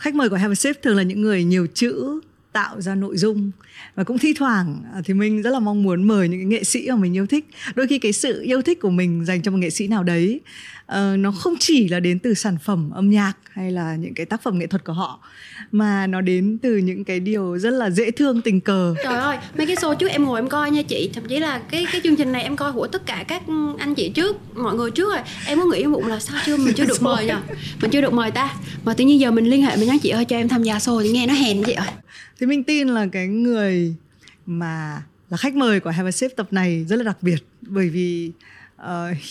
khách mời của Have a Sip thường là những người nhiều chữ tạo ra nội dung. Và cũng thi thoảng à, thì mình rất là mong muốn mời những cái nghệ sĩ mà mình yêu thích. Đôi khi cái sự yêu thích của mình dành cho một nghệ sĩ nào đấy uh, nó không chỉ là đến từ sản phẩm âm nhạc hay là những cái tác phẩm nghệ thuật của họ mà nó đến từ những cái điều rất là dễ thương tình cờ. Trời ơi mấy cái show trước em ngồi em coi nha chị. Thậm chí là cái cái chương trình này em coi của tất cả các anh chị trước mọi người trước rồi. Em có nghĩ bụng là sao chưa mình chưa được mời nhỉ mình chưa được mời ta. Mà tự nhiên giờ mình liên hệ mình nói chị ơi cho em tham gia show thì nghe nó hèn chị ơi thì mình tin là cái người mà là khách mời của Have a Sip tập này rất là đặc biệt bởi vì uh,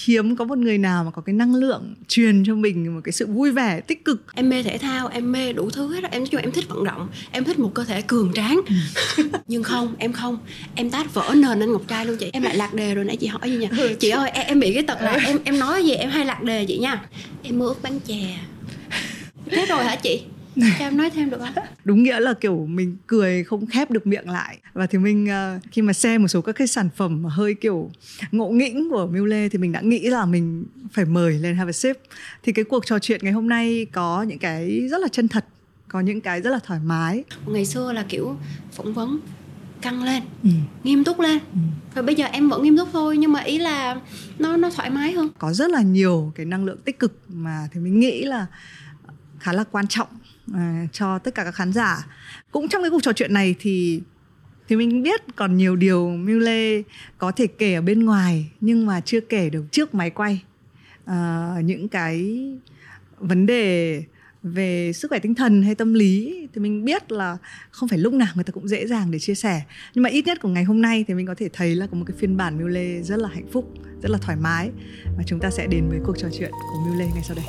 hiếm có một người nào mà có cái năng lượng truyền cho mình một cái sự vui vẻ tích cực. Em mê thể thao em mê đủ thứ hết em nói chung em thích vận động em thích một cơ thể cường tráng. Ừ. nhưng không em không. Em tát vỡ nền anh ngọc trai luôn chị. Em lại lạc đề rồi nãy chị hỏi gì nhỉ? Ừ, chị ơi em, em bị cái tật là ừ. em em nói gì em hay lạc đề chị nha. Em mơ ước bánh chè. Thế rồi hả chị cho em nói thêm được không? Đúng nghĩa là kiểu mình cười không khép được miệng lại. Và thì mình uh, khi mà xem một số các cái sản phẩm mà hơi kiểu ngộ nghĩnh của Miu Lê thì mình đã nghĩ là mình phải mời lên have a sip. Thì cái cuộc trò chuyện ngày hôm nay có những cái rất là chân thật có những cái rất là thoải mái. Ngày xưa là kiểu phỏng vấn căng lên ừ. nghiêm túc lên. Ừ. và bây giờ em vẫn nghiêm túc thôi nhưng mà ý là nó nó thoải mái hơn. Có rất là nhiều cái năng lượng tích cực mà thì mình nghĩ là khá là quan trọng À, cho tất cả các khán giả. Cũng trong cái cuộc trò chuyện này thì thì mình biết còn nhiều điều Mule có thể kể ở bên ngoài nhưng mà chưa kể được trước máy quay. À, những cái vấn đề về sức khỏe tinh thần hay tâm lý thì mình biết là không phải lúc nào người ta cũng dễ dàng để chia sẻ. Nhưng mà ít nhất của ngày hôm nay thì mình có thể thấy là có một cái phiên bản Mule rất là hạnh phúc rất là thoải mái. Và chúng ta sẽ đến với cuộc trò chuyện của Mule ngay sau đây.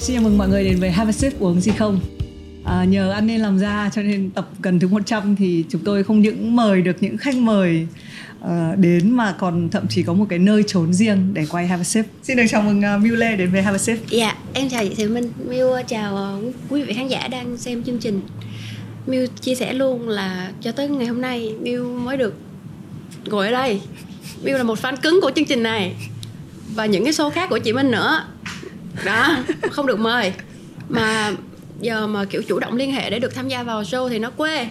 Xin chào mừng mọi người đến với Have a Sip uống gì không? À, Nhờ ăn nên làm ra cho nên tập gần thứ 100 thì chúng tôi không những mời được những khách mời uh, đến mà còn thậm chí có một cái nơi trốn riêng để quay Have a Sip. Xin được chào mừng uh, Miu Lê đến với Have a Sip. Dạ, yeah, em chào chị Thị Minh. Miu ờ, chào uh, quý vị khán giả đang xem chương trình. Miu chia sẻ luôn là cho tới ngày hôm nay Miu mới được ngồi ở đây. Miu là một fan cứng của chương trình này. Và những cái show khác của chị Minh nữa đó không được mời. Mà giờ mà kiểu chủ động liên hệ để được tham gia vào show thì nó quê.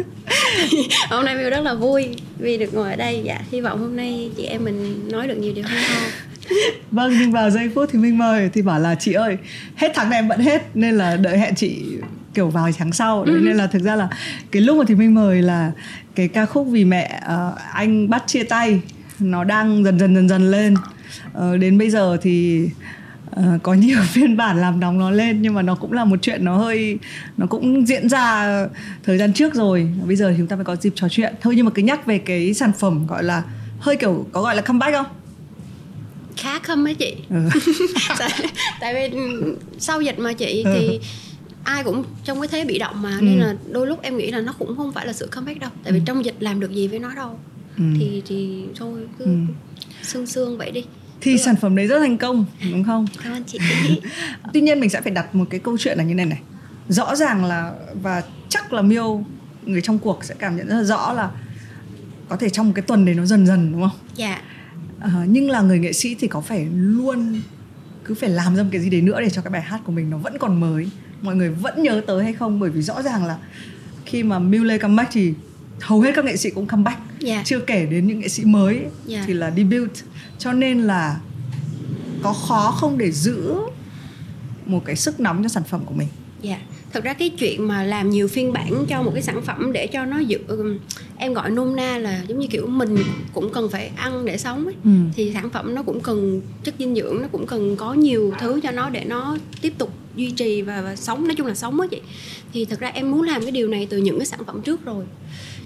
Hôm nay Miu rất là vui vì được ngồi ở đây. Dạ hy vọng hôm nay chị em mình nói được nhiều điều hay ho vâng nhưng vào giây phút thì minh mời thì bảo là chị ơi hết tháng này em bận hết nên là đợi hẹn chị kiểu vào tháng sau. Đấy ừ. nên là thực ra là cái lúc mà thì minh mời là cái ca khúc vì mẹ uh, anh bắt chia tay nó đang dần dần dần dần lên. Uh, đến bây giờ thì uh, có nhiều phiên bản làm nóng nó lên nhưng mà nó cũng là một chuyện nó hơi nó cũng diễn ra thời gian trước rồi bây giờ thì chúng ta mới có dịp trò chuyện thôi nhưng mà cứ nhắc về cái sản phẩm gọi là hơi kiểu có gọi là comeback không khá không ấy chị ừ. tại, tại vì sau dịch mà chị ừ. thì ai cũng trong cái thế bị động mà ừ. nên là đôi lúc em nghĩ là nó cũng không phải là sự comeback đâu tại vì ừ. trong dịch làm được gì với nó đâu ừ. thì thì thôi cứ ừ. sương sương vậy đi thì sản phẩm đấy rất thành công đúng không cảm ơn chị tuy nhiên mình sẽ phải đặt một cái câu chuyện là như này này rõ ràng là và chắc là miêu người trong cuộc sẽ cảm nhận rất là rõ là có thể trong một cái tuần đấy nó dần dần đúng không dạ à, nhưng là người nghệ sĩ thì có phải luôn cứ phải làm ra một cái gì đấy nữa để cho cái bài hát của mình nó vẫn còn mới mọi người vẫn nhớ tới hay không bởi vì rõ ràng là khi mà Mule comeback thì hầu hết các nghệ sĩ cũng comeback yeah. Dạ. chưa kể đến những nghệ sĩ mới yeah. Dạ. thì là debut cho nên là có khó không để giữ một cái sức nóng cho sản phẩm của mình dạ yeah. thật ra cái chuyện mà làm nhiều phiên bản cho một cái sản phẩm để cho nó giữ em gọi nôm na là giống như kiểu mình cũng cần phải ăn để sống ấy. Ừ. thì sản phẩm nó cũng cần chất dinh dưỡng nó cũng cần có nhiều thứ cho nó để nó tiếp tục duy trì và, và sống nói chung là sống á chị thì thật ra em muốn làm cái điều này từ những cái sản phẩm trước rồi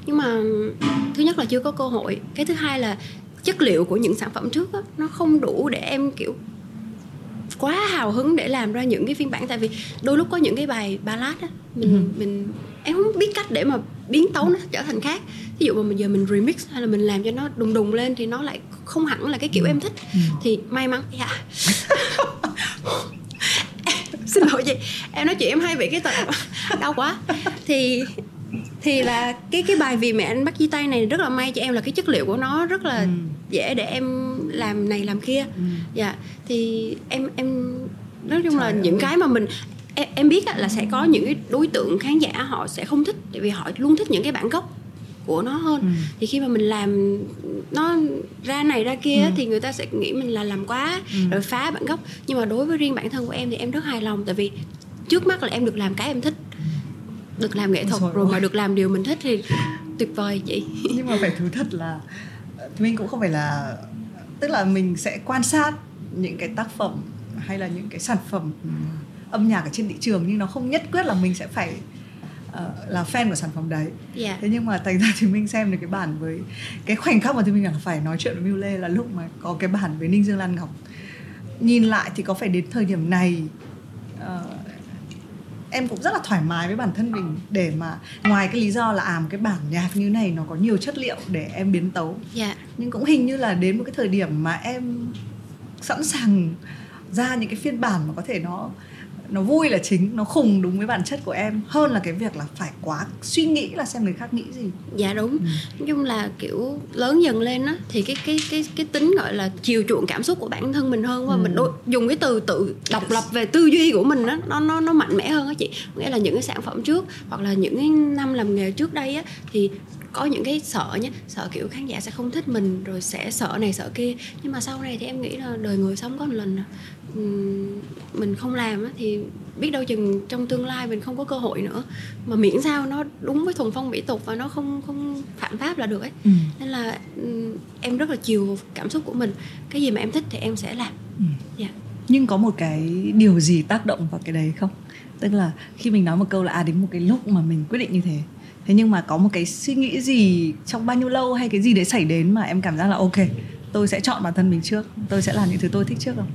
nhưng mà thứ nhất là chưa có cơ hội cái thứ hai là chất liệu của những sản phẩm trước đó, nó không đủ để em kiểu quá hào hứng để làm ra những cái phiên bản tại vì đôi lúc có những cái bài ballad á mình ừ. mình em không biết cách để mà biến tấu nó trở thành khác ví dụ mà mình giờ mình remix hay là mình làm cho nó đùng đùng lên thì nó lại không hẳn là cái kiểu ừ. em thích ừ. thì may mắn dạ xin lỗi chị em nói chuyện em hay bị cái tật đau quá thì thì là cái cái bài vì mẹ anh bắt chia tay này rất là may cho em là cái chất liệu của nó rất là ừ. dễ để em làm này làm kia ừ. dạ thì em em nói chung Trời là ơi. những cái mà mình em, em biết là sẽ có những cái đối tượng khán giả họ sẽ không thích tại vì họ luôn thích những cái bản gốc của nó hơn ừ. thì khi mà mình làm nó ra này ra kia ừ. thì người ta sẽ nghĩ mình là làm quá ừ. rồi phá bản gốc nhưng mà đối với riêng bản thân của em thì em rất hài lòng tại vì trước mắt là em được làm cái em thích được làm nghệ thuật rồi, rồi mà được làm điều mình thích thì tuyệt vời chị nhưng mà phải thú thật là mình cũng không phải là tức là mình sẽ quan sát những cái tác phẩm hay là những cái sản phẩm âm nhạc ở trên thị trường nhưng nó không nhất quyết là mình sẽ phải uh, là fan của sản phẩm đấy yeah. Dạ. thế nhưng mà thành ra thì mình xem được cái bản với cái khoảnh khắc mà thì mình là phải nói chuyện với Miu Lê là lúc mà có cái bản với Ninh Dương Lan Ngọc nhìn lại thì có phải đến thời điểm này uh, em cũng rất là thoải mái với bản thân mình để mà ngoài cái lý do là à một cái bản nhạc như này nó có nhiều chất liệu để em biến tấu yeah. Dạ. nhưng cũng hình như là đến một cái thời điểm mà em sẵn sàng ra những cái phiên bản mà có thể nó nó vui là chính nó khùng đúng với bản chất của em. Hơn là cái việc là phải quá suy nghĩ là xem người khác nghĩ gì. Dạ đúng. Ừ. nói chung là kiểu lớn dần lên á thì cái cái cái cái tính gọi là chiều chuộng cảm xúc của bản thân mình hơn và ừ. mình đôi, dùng cái từ tự độc lập về tư duy của mình á nó nó nó mạnh mẽ hơn á chị. Nghĩa là những cái sản phẩm trước hoặc là những cái năm làm nghề trước đây á thì có những cái sợ nhé sợ kiểu khán giả sẽ không thích mình rồi sẽ sợ này sợ kia nhưng mà sau này thì em nghĩ là đời người sống có một lần mình không làm thì biết đâu chừng trong tương lai mình không có cơ hội nữa mà miễn sao nó đúng với thuần phong mỹ tục và nó không không phạm pháp là được ấy ừ. nên là em rất là chiều cảm xúc của mình cái gì mà em thích thì em sẽ làm ừ. yeah. Dạ. nhưng có một cái điều gì tác động vào cái đấy không tức là khi mình nói một câu là à đến một cái lúc mà mình quyết định như thế thế nhưng mà có một cái suy nghĩ gì trong bao nhiêu lâu hay cái gì đấy xảy đến mà em cảm giác là, ok, tôi sẽ chọn bản thân mình trước, tôi sẽ làm những thứ tôi thích trước không?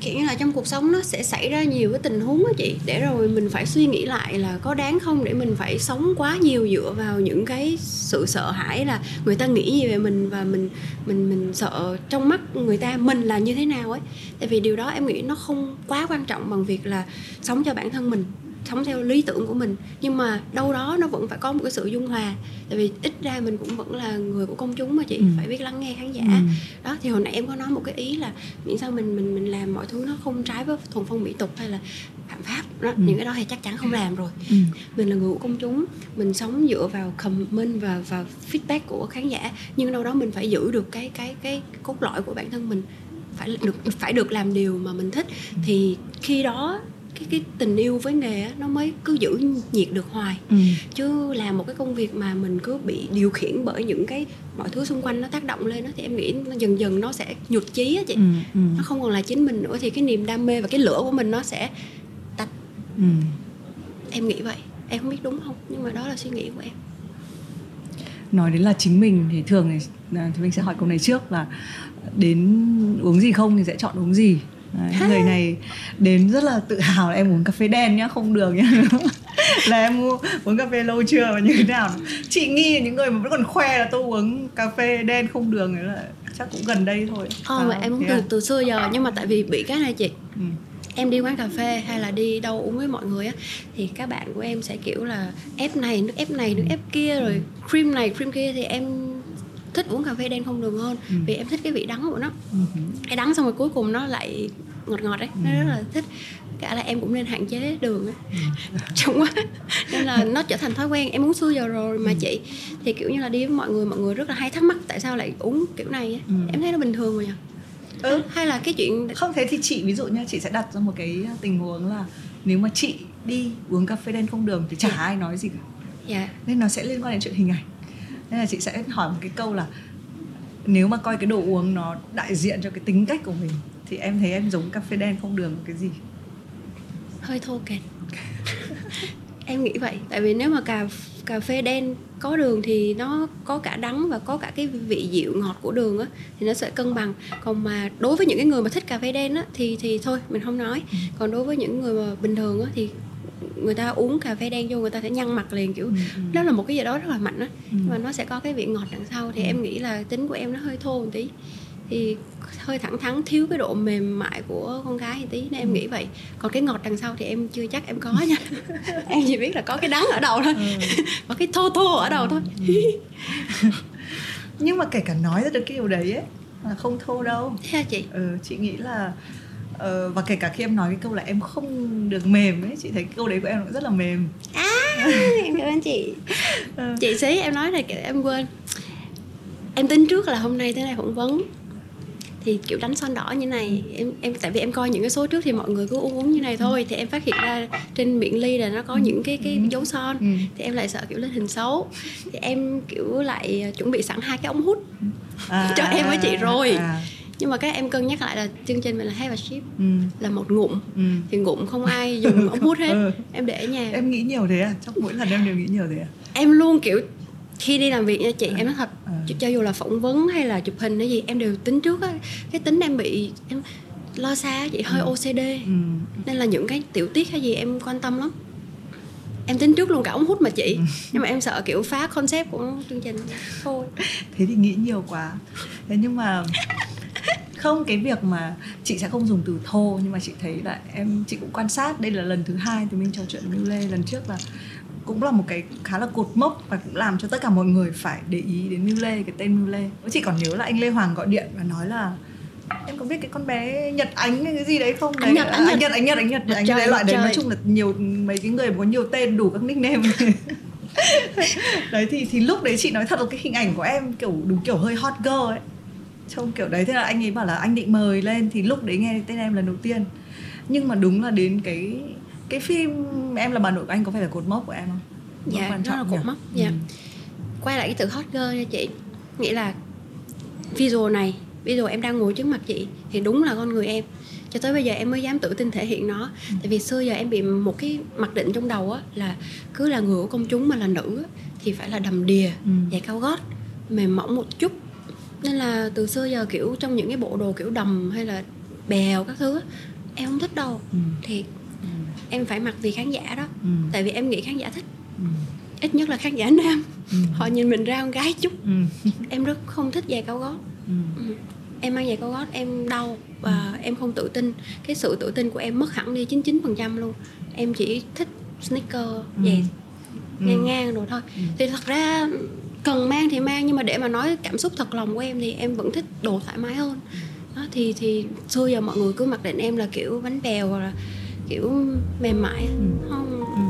Kiểu như là trong cuộc sống nó sẽ xảy ra nhiều cái tình huống đó chị, để rồi mình phải suy nghĩ lại là có đáng không để mình phải sống quá nhiều dựa vào những cái sự sợ hãi là người ta nghĩ gì về mình và mình mình mình sợ trong mắt người ta mình là như thế nào ấy. Tại vì điều đó em nghĩ nó không quá quan trọng bằng việc là sống cho bản thân mình sống theo lý tưởng của mình nhưng mà đâu đó nó vẫn phải có một cái sự dung hòa tại vì ít ra mình cũng vẫn là người của công chúng mà chị ừ. phải biết lắng nghe khán giả ừ. đó thì hồi nãy em có nói một cái ý là miễn sao mình mình mình làm mọi thứ nó không trái với thuần phong mỹ tục hay là phạm pháp đó ừ. những cái đó thì chắc chắn không làm rồi ừ. mình là người của công chúng mình sống dựa vào comment và và feedback của khán giả nhưng đâu đó mình phải giữ được cái cái cái cốt lõi của bản thân mình phải được phải được làm điều mà mình thích ừ. thì khi đó cái cái tình yêu với nghề á, nó mới cứ giữ nhiệt được hoài. Ừ. chứ làm một cái công việc mà mình cứ bị điều khiển bởi những cái mọi thứ xung quanh nó tác động lên đó thì em nghĩ nó dần dần nó sẽ nhụt chí á chị. Ừ, ừ. nó không còn là chính mình nữa thì cái niềm đam mê và cái lửa của mình nó sẽ tắt ừ. em nghĩ vậy. Em không biết đúng không? Nhưng mà đó là suy nghĩ của em. Nói đến là chính mình thì thường thì, à, thì mình sẽ hỏi câu này trước là đến uống gì không thì sẽ chọn uống gì Đấy, người này đến rất là tự hào là em uống cà phê đen nhá không đường nhá. Là em mua uống cà phê lâu chưa và như thế nào? Chị nghi những người mà vẫn còn khoe là tôi uống cà phê đen không đường ấy là chắc cũng gần đây thôi. Ờ mà em cũng từ à? từ xưa giờ nhưng mà tại vì bị cái này chị. Ừ. em đi quán cà phê hay là đi đâu uống với mọi người á thì các bạn của em sẽ kiểu là ép này nước ép này nước ép kia rồi cream này cream kia thì em thích uống cà phê đen không đường hơn ừ. vì em thích cái vị đắng của nó ừ. cái đắng xong rồi cuối cùng nó lại ngọt ngọt đấy ừ. nó rất là thích cả là em cũng nên hạn chế đường ấy ừ. chung quá nên là nó trở thành thói quen em uống xưa giờ rồi mà ừ. chị thì kiểu như là đi với mọi người mọi người rất là hay thắc mắc tại sao lại uống kiểu này ấy. Ừ. em thấy nó bình thường rồi nhỉ ừ. hay là cái chuyện không thế thì chị ví dụ nha chị sẽ đặt ra một cái tình huống là nếu mà chị đi uống cà phê đen không đường thì chả yeah. Dạ. ai nói gì cả yeah. Dạ. nên nó sẽ liên quan đến chuyện hình ảnh nên là chị sẽ hỏi một cái câu là nếu mà coi cái đồ uống nó đại diện cho cái tính cách của mình thì em thấy em giống cà phê đen không đường cái gì? Hơi thô kệch. Em nghĩ vậy tại vì nếu mà cà cà phê đen có đường thì nó có cả đắng và có cả cái vị dịu ngọt của đường á thì nó sẽ cân bằng. Còn mà đối với những cái người mà thích cà phê đen á thì thì thôi mình không nói. Ừ. còn đối với những người mà bình thường á thì người ta uống cà phê đen vô người ta sẽ nhăn mặt liền kiểu ừ, ừ. đó là một cái gì đó rất là mạnh á ừ. mà nó sẽ có cái vị ngọt đằng sau thì ừ. em nghĩ là tính của em nó hơi thô một tí thì hơi thẳng thắn thiếu cái độ mềm mại của con gái một tí nên em ừ. nghĩ vậy còn cái ngọt đằng sau thì em chưa chắc em có nha em chỉ biết là có cái đắng ở đầu thôi ừ. có cái thô thô ở đầu thôi ừ. nhưng mà kể cả nói ra được cái điều đấy ấy là không thô đâu thế chị ừ, chị nghĩ là Ờ, và kể cả khi em nói cái câu là em không được mềm ấy chị thấy cái câu đấy của em cũng rất là mềm. À em cảm ơn chị. Ừ. chị xí em nói này em quên. Em tính trước là hôm nay tới đây phỏng vấn. Thì kiểu đánh son đỏ như này em em tại vì em coi những cái số trước thì mọi người cứ uống uống như này thôi. Thì em phát hiện ra trên miệng ly là nó có những cái cái ừ. dấu son. Ừ. thì em lại sợ kiểu lên hình xấu. Thì em kiểu lại chuẩn bị sẵn hai cái ống hút à, cho em với chị rồi. À. nhưng mà các em cân nhắc lại là chương trình mình là have a ship ừ. là một ngụm ừ. thì ngụm không ai dùng ống hút hết ừ. em để ở nhà em nghĩ nhiều thế à trong mỗi lần em đều nghĩ nhiều thế à em luôn kiểu khi đi làm việc nha chị à, em nói thật à. cho dù là phỏng vấn hay là chụp hình hay gì em đều tính trước á cái tính em bị em lo xa chị hơi ừ. OCD ừ. nên là những cái tiểu tiết hay gì em quan tâm lắm em tính trước luôn cả ống hút mà chị ừ. nhưng mà em sợ kiểu phá concept của chương trình thôi thế thì nghĩ nhiều quá thế nhưng mà không cái việc mà chị sẽ không dùng từ thô nhưng mà chị thấy là em chị cũng quan sát đây là lần thứ hai thì mình trò chuyện với Lê. Lần trước là cũng là một cái khá là cột mốc và cũng làm cho tất cả mọi người phải để ý đến Mưu Lê cái tên Mưu Lê. Chị còn nhớ là anh Lê Hoàng gọi điện và nói là em có biết cái con bé Nhật Ánh hay cái gì đấy không? Đấy anh Nhật. Anh Nhật anh Nhật anh Nhật. Nhật, anh đấy loại đấy nói chung là nhiều mấy cái người có nhiều tên đủ các nickname. Đấy thì thì lúc đấy chị nói thật là cái hình ảnh của em kiểu đúng kiểu hơi hot girl ấy trông kiểu đấy thế là anh ấy bảo là anh định mời lên thì lúc đấy nghe tên em lần đầu tiên. Nhưng mà đúng là đến cái cái phim em là bà nội của anh có phải là cột mốc của em không? Dạ quan trọng nó là cột mốc dạ. Ừ. quay lại cái từ hot girl nha chị. Nghĩa là visual này visual em đang ngồi trước mặt chị thì đúng là con người em. Cho tới bây giờ em mới dám tự tin thể hiện nó. Ừ. tại vì xưa giờ em bị một cái mặc định trong đầu á là cứ là người của công chúng mà là nữ á, thì phải là đầm đìa ừ. giày cao gót mềm mỏng một chút nên là từ xưa giờ kiểu trong những cái bộ đồ kiểu đầm hay là bèo các thứ em không thích đâu ừ. thì em phải mặc vì khán giả đó ừ. tại vì em nghĩ khán giả thích ừ. ít nhất là khán giả nam ừ. họ nhìn mình ra con gái chút ừ. em rất không thích giày cao gót ừ. Ừ. em mang giày cao gót em đau và ừ. em không tự tin cái sự tự tin của em mất hẳn đi 99% luôn em chỉ thích sneaker giày ừ. ngang ngang rồi thôi ừ. thì thật ra cần mang thì mang nhưng mà để mà nói cảm xúc thật lòng của em thì em vẫn thích đồ thoải mái hơn. Đó, thì thì xưa giờ mọi người cứ mặc định em là kiểu bánh bèo hoặc là kiểu mềm mại ừ. không? Ừ.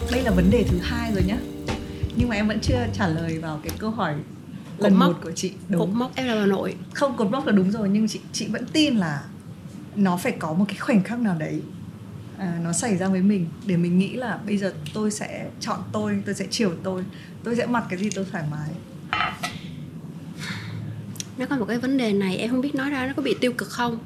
có đây là vấn đề thứ hai rồi nhá. Nhưng mà em vẫn chưa trả lời vào cái câu hỏi lần cột một của chị đúng cột mốc em là bà nội. Không cột mốc là đúng rồi nhưng chị chị vẫn tin là nó phải có một cái khoảnh khắc nào đấy à, nó xảy ra với mình để mình nghĩ là bây giờ tôi sẽ chọn tôi tôi sẽ chiều tôi tôi sẽ mặc cái gì tôi thoải mái. Nó có một cái vấn đề này em không biết nói ra nó có bị tiêu cực không?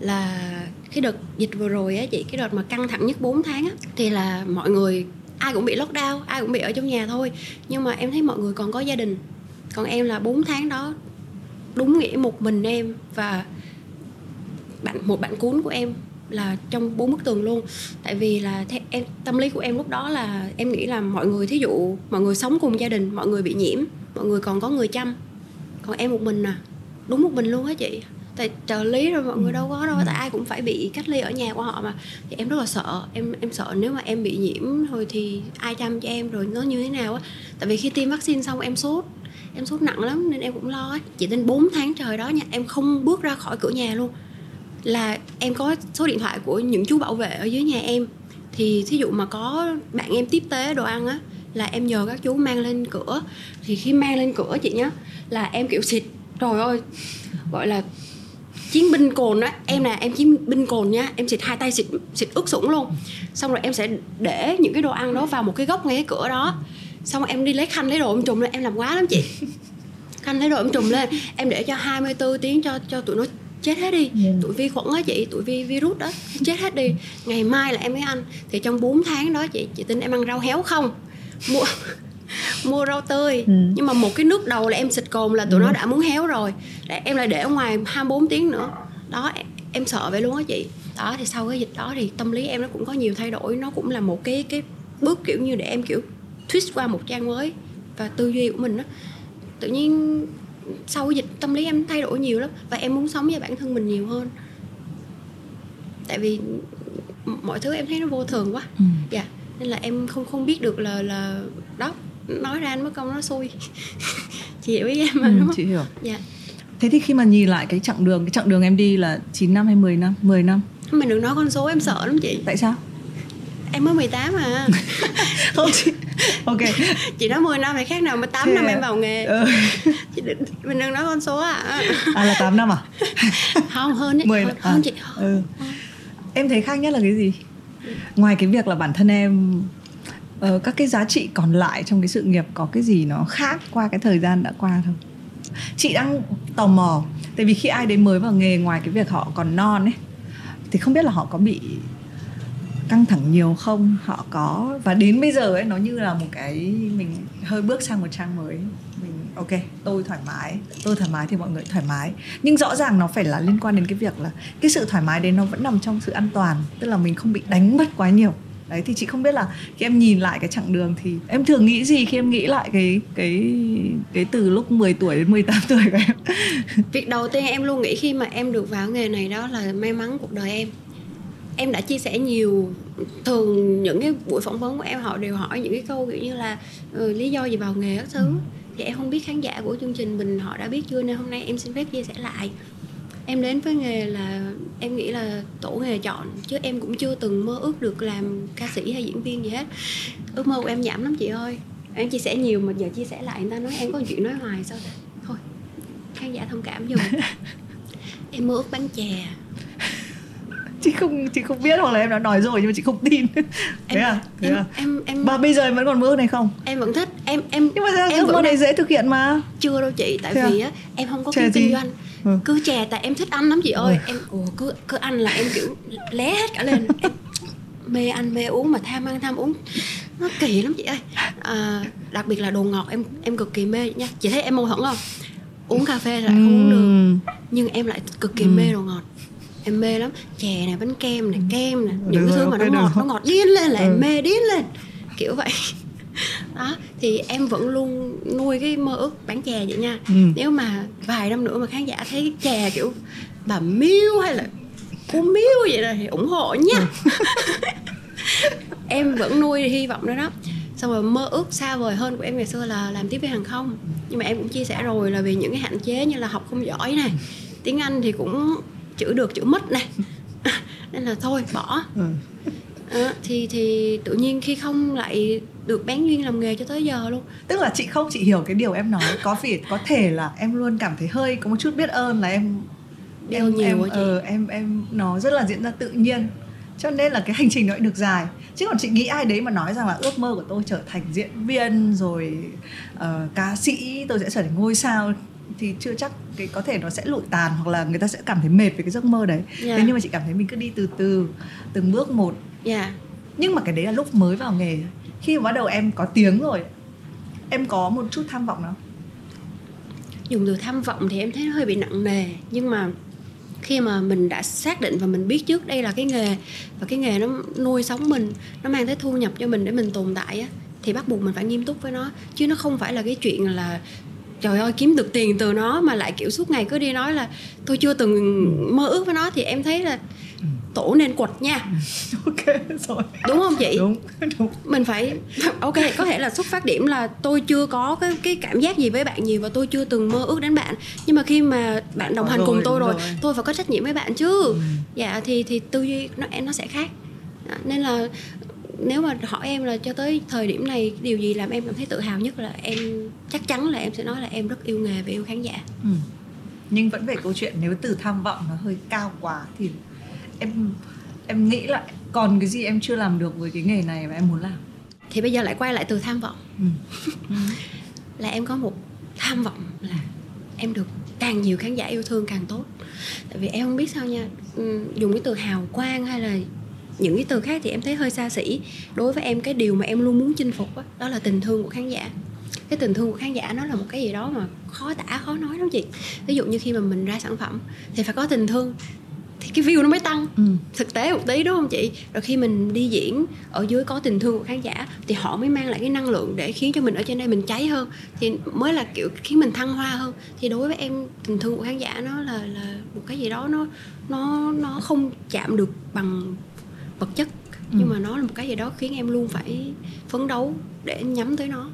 Là cái đợt dịch vừa rồi á chị cái đợt mà căng thẳng nhất 4 tháng á thì là mọi người ai cũng bị lockdown ai cũng bị ở trong nhà thôi. Nhưng mà em thấy mọi người còn có gia đình. Còn em là 4 tháng đó đúng nghĩa một mình em và bạn một bạn cuốn của em là trong bốn bức tường luôn. Tại vì là theo em tâm lý của em lúc đó là em nghĩ là mọi người thí dụ mọi người sống cùng gia đình mọi người bị nhiễm mọi người còn có người chăm còn em một mình à. Đúng một mình luôn á chị. Tại trợ lý rồi mọi người đâu có đâu ừ. tại ai cũng phải bị cách ly ở nhà của họ mà. Thì em rất là sợ em em sợ nếu mà em bị nhiễm thôi thì ai chăm cho em rồi nó như thế nào á. Tại vì khi tiêm vaccine xong em sốt em sốt nặng lắm nên em cũng lo á. Chỉ đến 4 tháng trời đó nha em không bước ra khỏi cửa nhà luôn là em có số điện thoại của những chú bảo vệ ở dưới nhà em. Thì thí dụ mà có bạn em tiếp tế đồ ăn á, là em nhờ các chú mang lên cửa. Thì khi mang lên cửa chị nhá, là em kiểu xịt. Trời ơi, gọi là chiến binh cồn á. Em nè, em chiến binh cồn nha, em xịt hai tay xịt xịt ướt sũng luôn. Xong rồi em sẽ để những cái đồ ăn đó vào một cái góc ngay cái cửa đó. Xong rồi em đi lấy khăn lấy đồ em trùm lên, em làm quá lắm chị. Khăn lấy đồ em trùm lên, em để cho 24 tiếng cho cho tụi nó chết hết đi. Yeah. Dạ. tụi vi khuẩn á chị tụi vi virus đó chết hết đi. Ngày mai là em mới ăn. Thì trong 4 tháng đó chị chị tin em ăn rau héo không? Mua mua rau tươi. Ừ. nhưng mà một cái nước đầu là em xịt cồn là tụi ừ. nó đã muốn héo rồi. Em lại để ở ngoài 24 tiếng nữa. Đó em, em sợ vậy luôn á chị. Đó thì sau cái dịch đó thì tâm lý em nó cũng có nhiều thay đổi. Nó cũng là một cái cái bước kiểu như để em kiểu twist qua một trang mới và tư duy của mình đó tự nhiên sau dịch tâm lý em thay đổi nhiều lắm và em muốn sống với bản thân mình nhiều hơn. Tại vì mọi thứ em thấy nó vô thường quá. Ừ. dạ nên là em không không biết được là là đó nói ra mất công nó xui. Chị hiểu ý em mà ừ, đúng không? chị hiểu. Dạ. Thế thì khi mà nhìn lại cái chặng đường cái chặng đường em đi là 9 năm hay 10 năm? 10 năm. Mình đừng nói con số em sợ lắm chị. Tại sao em mới 18 mà không chị ok. Chị nói 10 năm này khác nào mà 8 Thế năm em vào nghề. Ừ. chị đừng, mình đừng nói con số à. À là 8 năm à? Không hơn ấy 10 hơn, à. hơn chị. Ừ. em thấy khác nhất là cái gì? Ngoài cái việc là bản thân em uh, các cái giá trị còn lại trong cái sự nghiệp có cái gì nó khác qua cái thời gian đã qua không chị đang tò mò. Tại vì khi ai đến mới vào nghề ngoài cái việc họ còn non ấy thì không biết là họ có bị căng thẳng nhiều không? Họ có. Và đến bây giờ ấy, nó như là một cái mình hơi bước sang một trang mới. Mình, ok, tôi thoải mái. Tôi thoải mái thì mọi người thoải mái. Nhưng rõ ràng nó phải là liên quan đến cái việc là cái sự thoải mái đấy nó vẫn nằm trong sự an toàn. Tức là mình không bị đánh mất quá nhiều. Đấy, thì chị không biết là khi em nhìn lại cái chặng đường thì em thường nghĩ gì khi em nghĩ lại cái cái cái từ lúc 10 tuổi đến 18 tuổi của em? Việc đầu tiên em luôn nghĩ khi mà em được vào nghề này đó là may mắn cuộc đời em em đã chia sẻ nhiều thường những cái buổi phỏng vấn của em họ đều hỏi những cái câu kiểu như là ừ, lý do gì vào nghề các thứ. Ừ. thì em không biết khán giả của chương trình mình họ đã biết chưa nên hôm nay em xin phép chia sẻ lại. Em đến với nghề là em nghĩ là tổ nghề chọn chứ em cũng chưa từng mơ ước được làm ca sĩ hay diễn viên gì hết. Ước mơ của em giảm lắm chị ơi. Em chia sẻ nhiều mà giờ chia sẻ lại người ta nói em có chuyện nói hoài sao? Thôi khán giả thông cảm giùm em mơ ước bán chè chị không chị không biết hoặc là em đã nói rồi nhưng mà chị không tin. Thế em, à thế em, à? em em và bây giờ em vẫn còn mơ này không? Em vẫn thích em em nhưng mà em mơ này dễ thực hiện mà? Chưa đâu chị tại thế à? vì á em không có kinh doanh. Ừ. cứ chè tại em thích ăn lắm chị ơi. Ừ. em ủa, cứ cứ ăn là em kiểu lé hết cả lên. Em mê ăn mê uống mà tham ăn tham uống. Nó kỳ lắm chị ơi. À, đặc biệt là đồ ngọt em em cực kỳ mê nha. Chị thấy em mâu thuẫn không? Uống cà phê lại không uống được. Nhưng em lại cực kỳ mê đồ ngọt em mê lắm. Chè này bánh kem này kem này những cái thứ mà nó ngọt nó ngọt điên lên là em ừ. mê điên lên. Kiểu vậy. Đó thì em vẫn luôn nuôi cái mơ ước bán chè vậy nha. Ừ. nếu mà vài năm nữa mà khán giả thấy cái chè kiểu bà miêu hay là cô miêu vậy là thì ủng hộ nha. Ừ. em vẫn nuôi hy vọng đó đó. Xong rồi mơ ước xa vời hơn của em ngày xưa là làm tiếp với hàng không. Nhưng mà em cũng chia sẻ rồi là vì những cái hạn chế như là học không giỏi này tiếng anh thì cũng chữ được chữ mất này. Nên là thôi bỏ. Ừ. à, thì thì tự nhiên khi không lại được bán duyên làm nghề cho tới giờ luôn. Tức là chị không chị hiểu cái điều em nói. Có vì có thể là em luôn cảm thấy hơi có một chút biết ơn là em Điều em nhiều em, ờ, em em nó rất là diễn ra tự nhiên. Cho nên là cái hành trình nó được dài. Chứ còn chị nghĩ ai đấy mà nói rằng là ước mơ của tôi trở thành diễn viên rồi uh, ca sĩ tôi sẽ trở thành ngôi sao thì chưa chắc cái có thể nó sẽ lụi tàn hoặc là người ta sẽ cảm thấy mệt về cái giấc mơ đấy. Yeah. thế nhưng mà chị cảm thấy mình cứ đi từ từ từng bước một. Yeah. nhưng mà cái đấy là lúc mới vào nghề. Khi mà bắt đầu em có tiếng rồi em có một chút tham vọng nào? Dùng từ tham vọng thì em thấy nó hơi bị nặng nề. Nhưng mà khi mà mình đã xác định và mình biết trước đây là cái nghề và cái nghề nó nuôi sống mình nó mang tới thu nhập cho mình để mình tồn tại á thì bắt buộc mình phải nghiêm túc với nó. Chứ nó không phải là cái chuyện là trời ơi kiếm được tiền từ nó mà lại kiểu suốt ngày cứ đi nói là tôi chưa từng mơ ước với nó thì em thấy là tổ nên quật nha. Ok rồi. Đúng không chị? Đúng đúng. Mình phải ok có thể là xuất phát điểm là tôi chưa có cái cái cảm giác gì với bạn nhiều và tôi chưa từng mơ ước đến bạn. Nhưng mà khi mà bạn đồng hành rồi, cùng tôi rồi, rồi. tôi phải có trách nhiệm với bạn chứ. Ừ. dạ thì thì tư duy nó nó sẽ khác. Nên là nếu mà hỏi em là cho tới thời điểm này điều gì làm em cảm thấy tự hào nhất là em chắc chắn là em sẽ nói là em rất yêu nghề và yêu khán giả ừ. nhưng vẫn về câu chuyện nếu từ tham vọng nó hơi cao quá thì em em nghĩ lại còn cái gì em chưa làm được với cái nghề này và em muốn làm thì bây giờ lại quay lại từ tham vọng ừ. ừ. là em có một tham vọng là em được càng nhiều khán giả yêu thương càng tốt tại vì em không biết sao nha ừ, dùng cái từ hào quang hay là những cái từ khác thì em thấy hơi xa xỉ đối với em. Cái điều mà em luôn muốn chinh phục đó, đó là tình thương của khán giả. Cái tình thương của khán giả nó là một cái gì đó mà khó tả khó nói lắm chị. Ví dụ như khi mà mình ra sản phẩm thì phải có tình thương thì cái view nó mới tăng. Ừ. thực tế một tí đúng không chị? Rồi khi mình đi diễn ở dưới có tình thương của khán giả thì họ mới mang lại cái năng lượng để khiến cho mình ở trên đây mình cháy hơn. Thì mới là kiểu khiến mình thăng hoa hơn. Thì đối với em tình thương của khán giả nó là là một cái gì đó nó nó nó không chạm được bằng vật chất. Ừ. nhưng mà nó là một cái gì đó khiến em luôn phải phấn đấu để nhắm tới nó.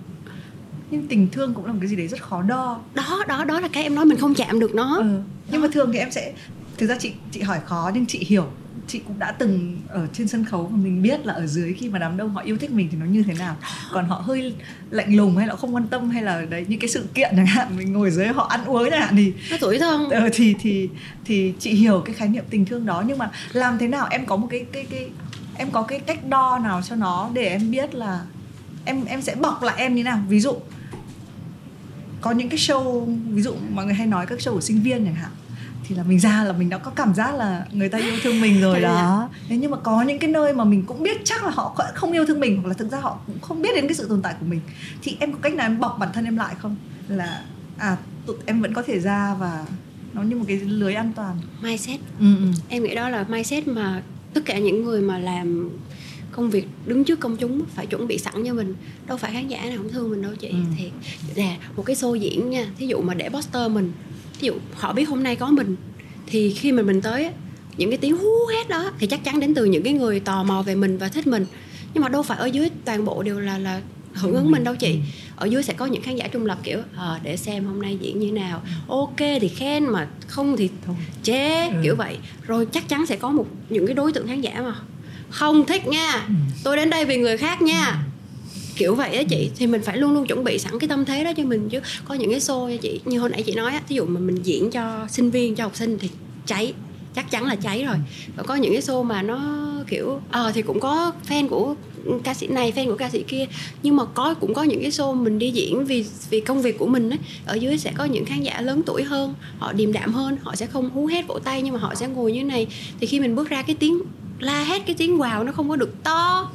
Nhưng tình thương cũng là một cái gì đấy rất khó đo. Đó đó đó là cái em nói mình không chạm được nó. Ừ. nhưng mà thường thì em sẽ thực ra chị chị hỏi khó nhưng chị hiểu chị cũng đã từng ở trên sân khấu và mình biết là ở dưới khi mà đám đông họ yêu thích mình thì nó như thế nào. Còn họ hơi lạnh lùng hay là không quan tâm hay là đấy những cái sự kiện chẳng hạn mình ngồi dưới họ ăn uống chẳng hạn thì nó tuổi thân ờ, thì thì thì chị hiểu cái khái niệm tình thương đó. Nhưng mà làm thế nào em có một cái cái cái em có cái cách đo nào cho nó để em biết là em em sẽ bọc lại em như nào? Ví dụ có những cái show ví dụ mọi người hay nói các show của sinh viên chẳng hạn thì là mình ra là mình đã có cảm giác là người ta yêu thương mình rồi đó. Thế nhưng mà có những cái nơi mà mình cũng biết chắc là họ không yêu thương mình hoặc là thực ra họ cũng không biết đến cái sự tồn tại của mình. Thì em có cách nào em bọc bản thân em lại không? Là à tụi em vẫn có thể ra và nó như một cái lưới an toàn. Mindset. Ừ, ừ. em nghĩ đó là mindset mà tất cả những người mà làm công việc đứng trước công chúng phải chuẩn bị sẵn cho mình. Đâu phải khán giả nào không thương mình đâu chị ừ. thiệt. Nè một cái show diễn nha. Thí dụ mà để poster mình ví dụ họ biết hôm nay có mình thì khi mà mình tới những cái tiếng hú hét đó thì chắc chắn đến từ những cái người tò mò về mình và thích mình nhưng mà đâu phải ở dưới toàn bộ đều là là hưởng ứng mình đâu chị ừ. ở dưới sẽ có những khán giả trung lập kiểu à, để xem hôm nay diễn như nào ok thì khen mà không thì chế ừ. kiểu vậy rồi chắc chắn sẽ có một những cái đối tượng khán giả mà không thích nha ừ. tôi đến đây vì người khác nha kiểu vậy á chị. Thì mình phải luôn luôn chuẩn bị sẵn cái tâm thế đó cho mình chứ. Có những cái show nha chị. Như hồi nãy chị nói á ví dụ mà mình diễn cho sinh viên cho học sinh thì cháy chắc chắn là cháy rồi. Và có những cái show mà nó kiểu ờ à, thì cũng có fan của ca sĩ này fan của ca sĩ kia. Nhưng mà có cũng có những cái show mình đi diễn vì vì công việc của mình ấy. Ở dưới sẽ có những khán giả lớn tuổi hơn họ điềm đạm hơn họ sẽ không hú hét vỗ tay nhưng mà họ sẽ ngồi như này. Thì khi mình bước ra cái tiếng la hét cái tiếng wow nó không có được to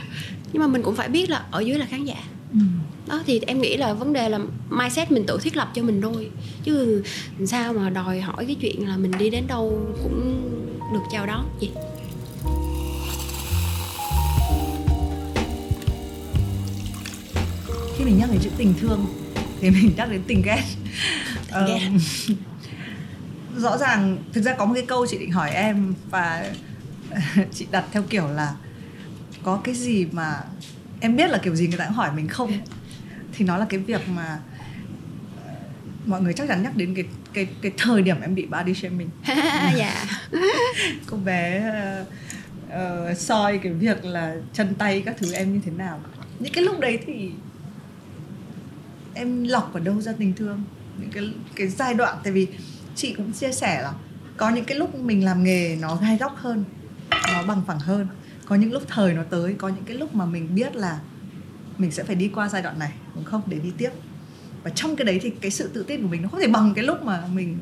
nhưng mà mình cũng phải biết là ở dưới là khán giả ừ. đó thì em nghĩ là vấn đề là mindset mình tự thiết lập cho mình thôi chứ sao mà đòi hỏi cái chuyện là mình đi đến đâu cũng được chào đón gì khi mình nhắc đến chữ tình thương thì mình nhắc đến tình ghét, tình ghét. Um, rõ ràng thực ra có một cái câu chị định hỏi em và chị đặt theo kiểu là có cái gì mà em biết là kiểu gì người ta cũng hỏi mình không? Thì nó là cái việc mà mọi người chắc chắn nhắc đến cái cái cái thời điểm em bị body shaming. Dạ. Cô bé uh, uh, soi cái việc là chân tay các thứ em như thế nào. Những cái lúc đấy thì em lọc ở đâu ra tình thương? Những cái cái giai đoạn tại vì chị cũng chia sẻ là có những cái lúc mình làm nghề nó gai góc hơn nó bằng phẳng hơn có những lúc thời nó tới có những cái lúc mà mình biết là mình sẽ phải đi qua giai đoạn này đúng không? Để đi tiếp. Và trong cái đấy thì cái sự tự tin của mình nó không thể bằng cái lúc mà mình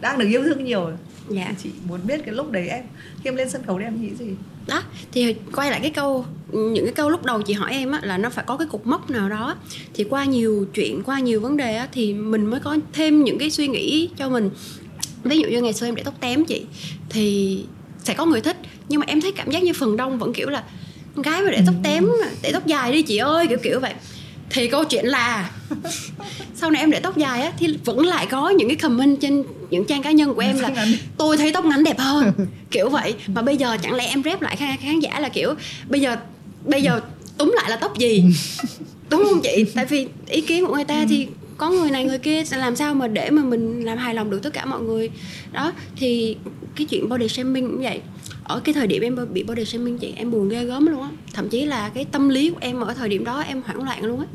đang được yêu thương nhiều. Dạ. chị muốn biết cái lúc đấy em khi em lên sân khấu đấy em nghĩ gì? Đó thì quay lại cái câu những cái câu lúc đầu chị hỏi em á là nó phải có cái cục mốc nào đó. Thì qua nhiều chuyện qua nhiều vấn đề á thì mình mới có thêm những cái suy nghĩ cho mình. Ví dụ như ngày xưa em để tóc tém chị thì sẽ có người thích nhưng mà em thấy cảm giác như phần đông vẫn kiểu là gái mà để tóc tém để tóc dài đi chị ơi kiểu kiểu vậy. Thì câu chuyện là sau này em để tóc dài á thì vẫn lại có những cái comment trên những trang cá nhân của em là tôi thấy tóc ngắn đẹp hơn. Kiểu vậy. Mà bây giờ chẳng lẽ em rep lại khán, khán giả là kiểu bây giờ bây giờ túm lại là tóc gì? Đúng không chị? Tại vì ý kiến của người ta thì có người này người kia làm sao mà để mà mình làm hài lòng được tất cả mọi người? Đó thì cái chuyện body shaming cũng vậy ở cái thời điểm em bị body shaming chị em buồn ghê gớm luôn á. Thậm chí là cái tâm lý của em ở thời điểm đó em hoảng loạn luôn á.